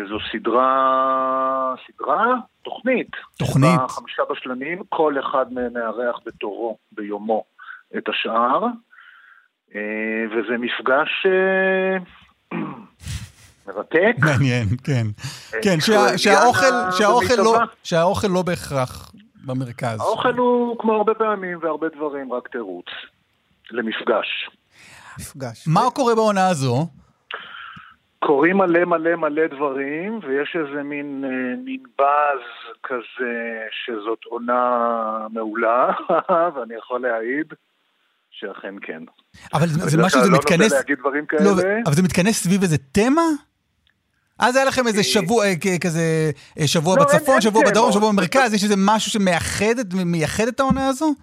זו סדרה, סדרה? תוכנית. תוכנית. חמישה בשלנים, כל אחד מהם מארח בתורו, ביומו, את השאר. אה, וזה מפגש אה, [CLEARS THROAT] מרתק. מעניין, כן. אה, כן, שה- שהאוכל, שהאוכל לא. שהאוכל לא בהכרח במרכז. האוכל הוא, כמו הרבה פעמים והרבה דברים, רק תירוץ למפגש. מפגש. מה קורה בעונה הזו? קורים מלא מלא מלא דברים, ויש איזה מין, מין באז כזה שזאת עונה מעולה, [LAUGHS] ואני יכול להעיד שאכן כן. אבל זה משהו, זה לא מתכנס... נוטה להגיד דברים כאלה. לא, אבל זה מתכנס סביב איזה תמה? אז היה לכם איזה שבוע, אה, כזה, אה, שבוע לא, אין- בצפון, אין שבוע תמות. בדרום, שבוע במרכז, יש איזה משהו שמייחד את- העונה הזו?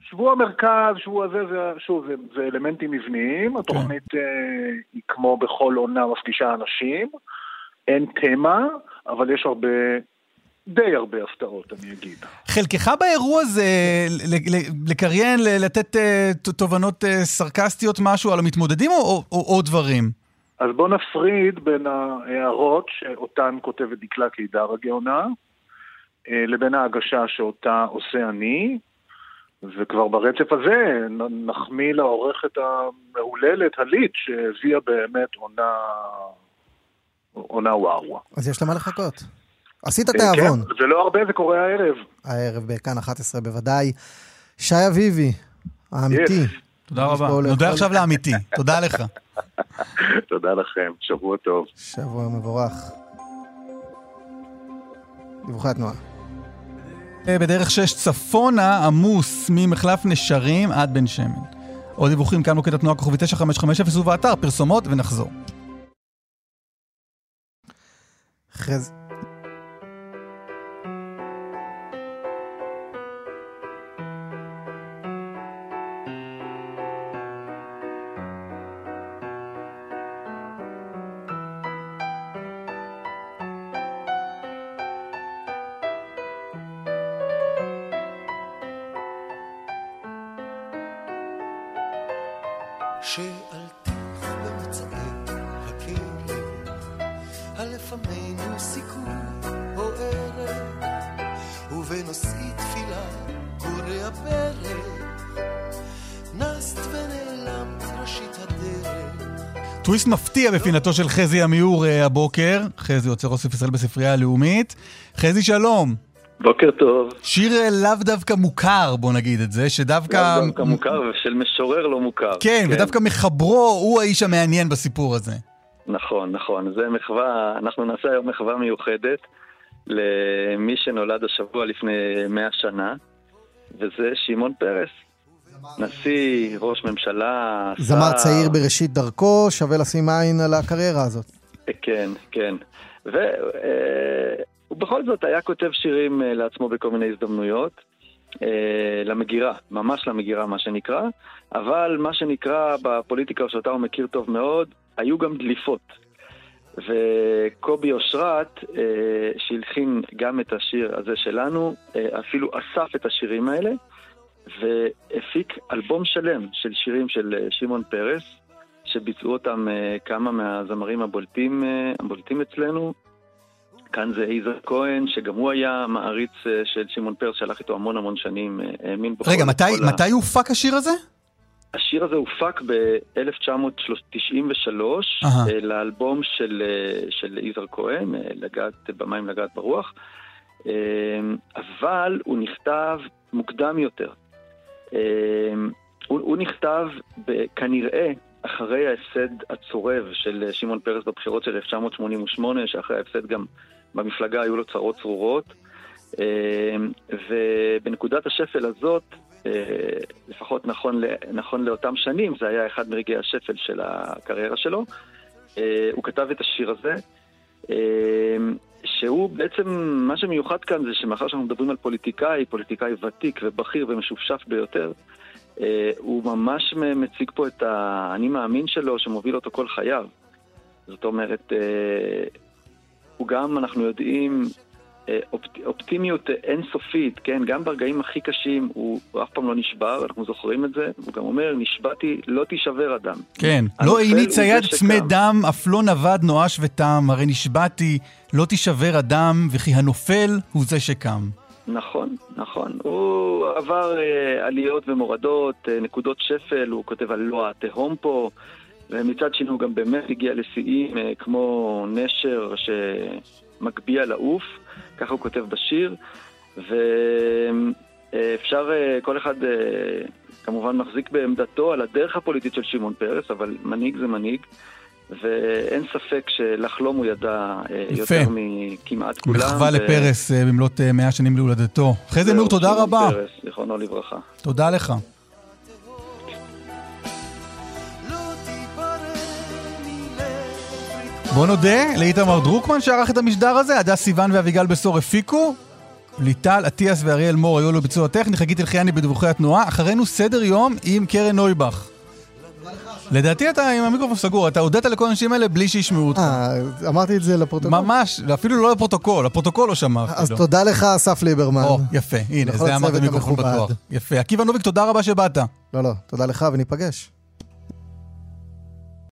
שבוע מרכז, שבוע זה, זה שוב, זה, זה אלמנטים מבניים, התוכנית אה, היא כמו בכל עונה מפגישה אנשים, אין תמה, אבל יש הרבה, די הרבה הפתעות, אני אגיד. חלקך באירוע הזה ל- לקריין, ל- לתת אה, ת- תובנות אה, סרקסטיות משהו על המתמודדים או- או או עוד דברים? אז בואו נפריד בין ההערות שאותן כותבת דקלה קידר הגאונה, אה, לבין ההגשה שאותה עושה אני, וכבר ברצף הזה נחמיא לעורכת המהוללת, הליט, שהביאה באמת עונה, עונה וואו. אז יש למה לחכות. עשית אה, תיאבון. כן, זה לא הרבה, זה קורה הערב. הערב בכאן 11 בוודאי. שי אביבי, האמיתי. תודה יש רבה. נודה לאכול. עכשיו לאמיתי. [LAUGHS] תודה לך. תודה לכם, שבוע טוב. שבוע מבורך. דיווחי התנועה. אה, בדרך 6 צפונה עמוס ממחלף נשרים עד בן שמן. עוד דיווחים כאן מוקד התנועה כוכבי 9550 ובאתר פרסומות ונחזור. חז... טוויסט מפתיע בפינתו של חזי עמיור אה, הבוקר. חזי יוצר אוסף ישראל בספרייה הלאומית. חזי שלום. בוקר טוב. שיר אה, לאו דווקא מוכר, בוא נגיד את זה, שדווקא... לאו דווקא מוכר ושל משורר לא מוכר. כן, ודווקא מחברו הוא האיש המעניין בסיפור הזה. נכון, נכון. זה מחווה, אנחנו נעשה היום מחווה מיוחדת למי שנולד השבוע לפני מאה שנה, וזה שמעון פרס. נשיא, ראש ממשלה, שר. זמר צעיר בראשית דרכו, שווה לשים עין על הקריירה הזאת. כן, כן. ובכל זאת היה כותב שירים אה, לעצמו בכל מיני הזדמנויות. אה, למגירה, ממש למגירה מה שנקרא, אבל מה שנקרא בפוליטיקה שאותה הוא מכיר טוב מאוד, היו גם דליפות. וקובי אושרת, אה, שהלחין גם את השיר הזה שלנו, אה, אפילו אסף את השירים האלה, והפיק אלבום שלם של שירים של אה, שמעון פרס, שביצעו אותם אה, כמה מהזמרים הבולטים, אה, הבולטים אצלנו. כאן זה יזהר כהן, שגם הוא היה מעריץ של שמעון פרס, שהלך איתו המון המון שנים, האמין בכל... רגע, מתי, מתי הופק השיר הזה? השיר הזה הופק ב-1993 אהה. לאלבום של, של יזהר כהן, לגעת במים לגעת ברוח, אבל הוא נכתב מוקדם יותר. אה, הוא, הוא נכתב כנראה אחרי ההפסד הצורב של אה, שמעון פרס בבחירות של 1988, שאחרי ההפסד גם במפלגה היו לו צרות צרורות. אה, ובנקודת השפל הזאת, אה, לפחות נכון, נכון לאותם שנים, זה היה אחד מרגעי השפל של הקריירה שלו. אה, הוא כתב את השיר הזה, אה, שהוא בעצם, מה שמיוחד כאן זה שמאחר שאנחנו מדברים על פוליטיקאי, פוליטיקאי ותיק ובכיר ומשופשף ביותר, אה, הוא ממש מציג פה את האני מאמין שלו שמוביל אותו כל חייו. זאת אומרת, אה, הוא גם, אנחנו יודעים, אופט, אופטימיות אינסופית, כן? גם ברגעים הכי קשים הוא, הוא אף פעם לא נשבר, אנחנו זוכרים את זה. הוא גם אומר, נשבעתי, לא תישבר אדם. כן. לא עיני צייד. צמא דם, אף לא נבד נואש ותם, הרי נשבעתי, לא תישבר אדם, וכי הנופל הוא זה שקם. נכון, נכון. הוא עבר אה, עליות ומורדות, אה, נקודות שפל, הוא כותב על לא התהום פה, ומצד שני הוא גם באמת הגיע לשיאים אה, כמו נשר שמגביה לעוף, ככה הוא כותב בשיר, ואפשר, אה, כל אחד אה, כמובן מחזיק בעמדתו על הדרך הפוליטית של שמעון פרס, אבל מנהיג זה מנהיג. ואין ספק שלחלום הוא ידע אה, יפה. יותר מכמעט כולם. מחווה ו- לפרס במלאת אה, 100 שנים להולדתו. זה נור, תודה רבה. פרס, זיכרונו לברכה. תודה לך. בוא נודה לאיתמר דרוקמן שערך את המשדר הזה, הדס סיוון ואביגל בשור הפיקו. ליטל אטיאס ואריאל מור היו על הביצוע טכני, חגית אלחיאני בדיווחי התנועה. אחרינו סדר יום עם קרן נויבך. לדעתי אתה עם המיקרופון סגור, אתה הודית לכל האנשים האלה בלי שישמעו אותך. אה, אמרתי את זה לפרוטוקול. ממש, אפילו לא לפרוטוקול, הפרוטוקול לא שמע אפילו. אז תודה לך, אסף ליברמן. או, יפה, הנה, זה אמרת מיקרופון. פתוח. יפה. עקיבא נוביק, תודה רבה שבאת. לא, לא, תודה לך וניפגש.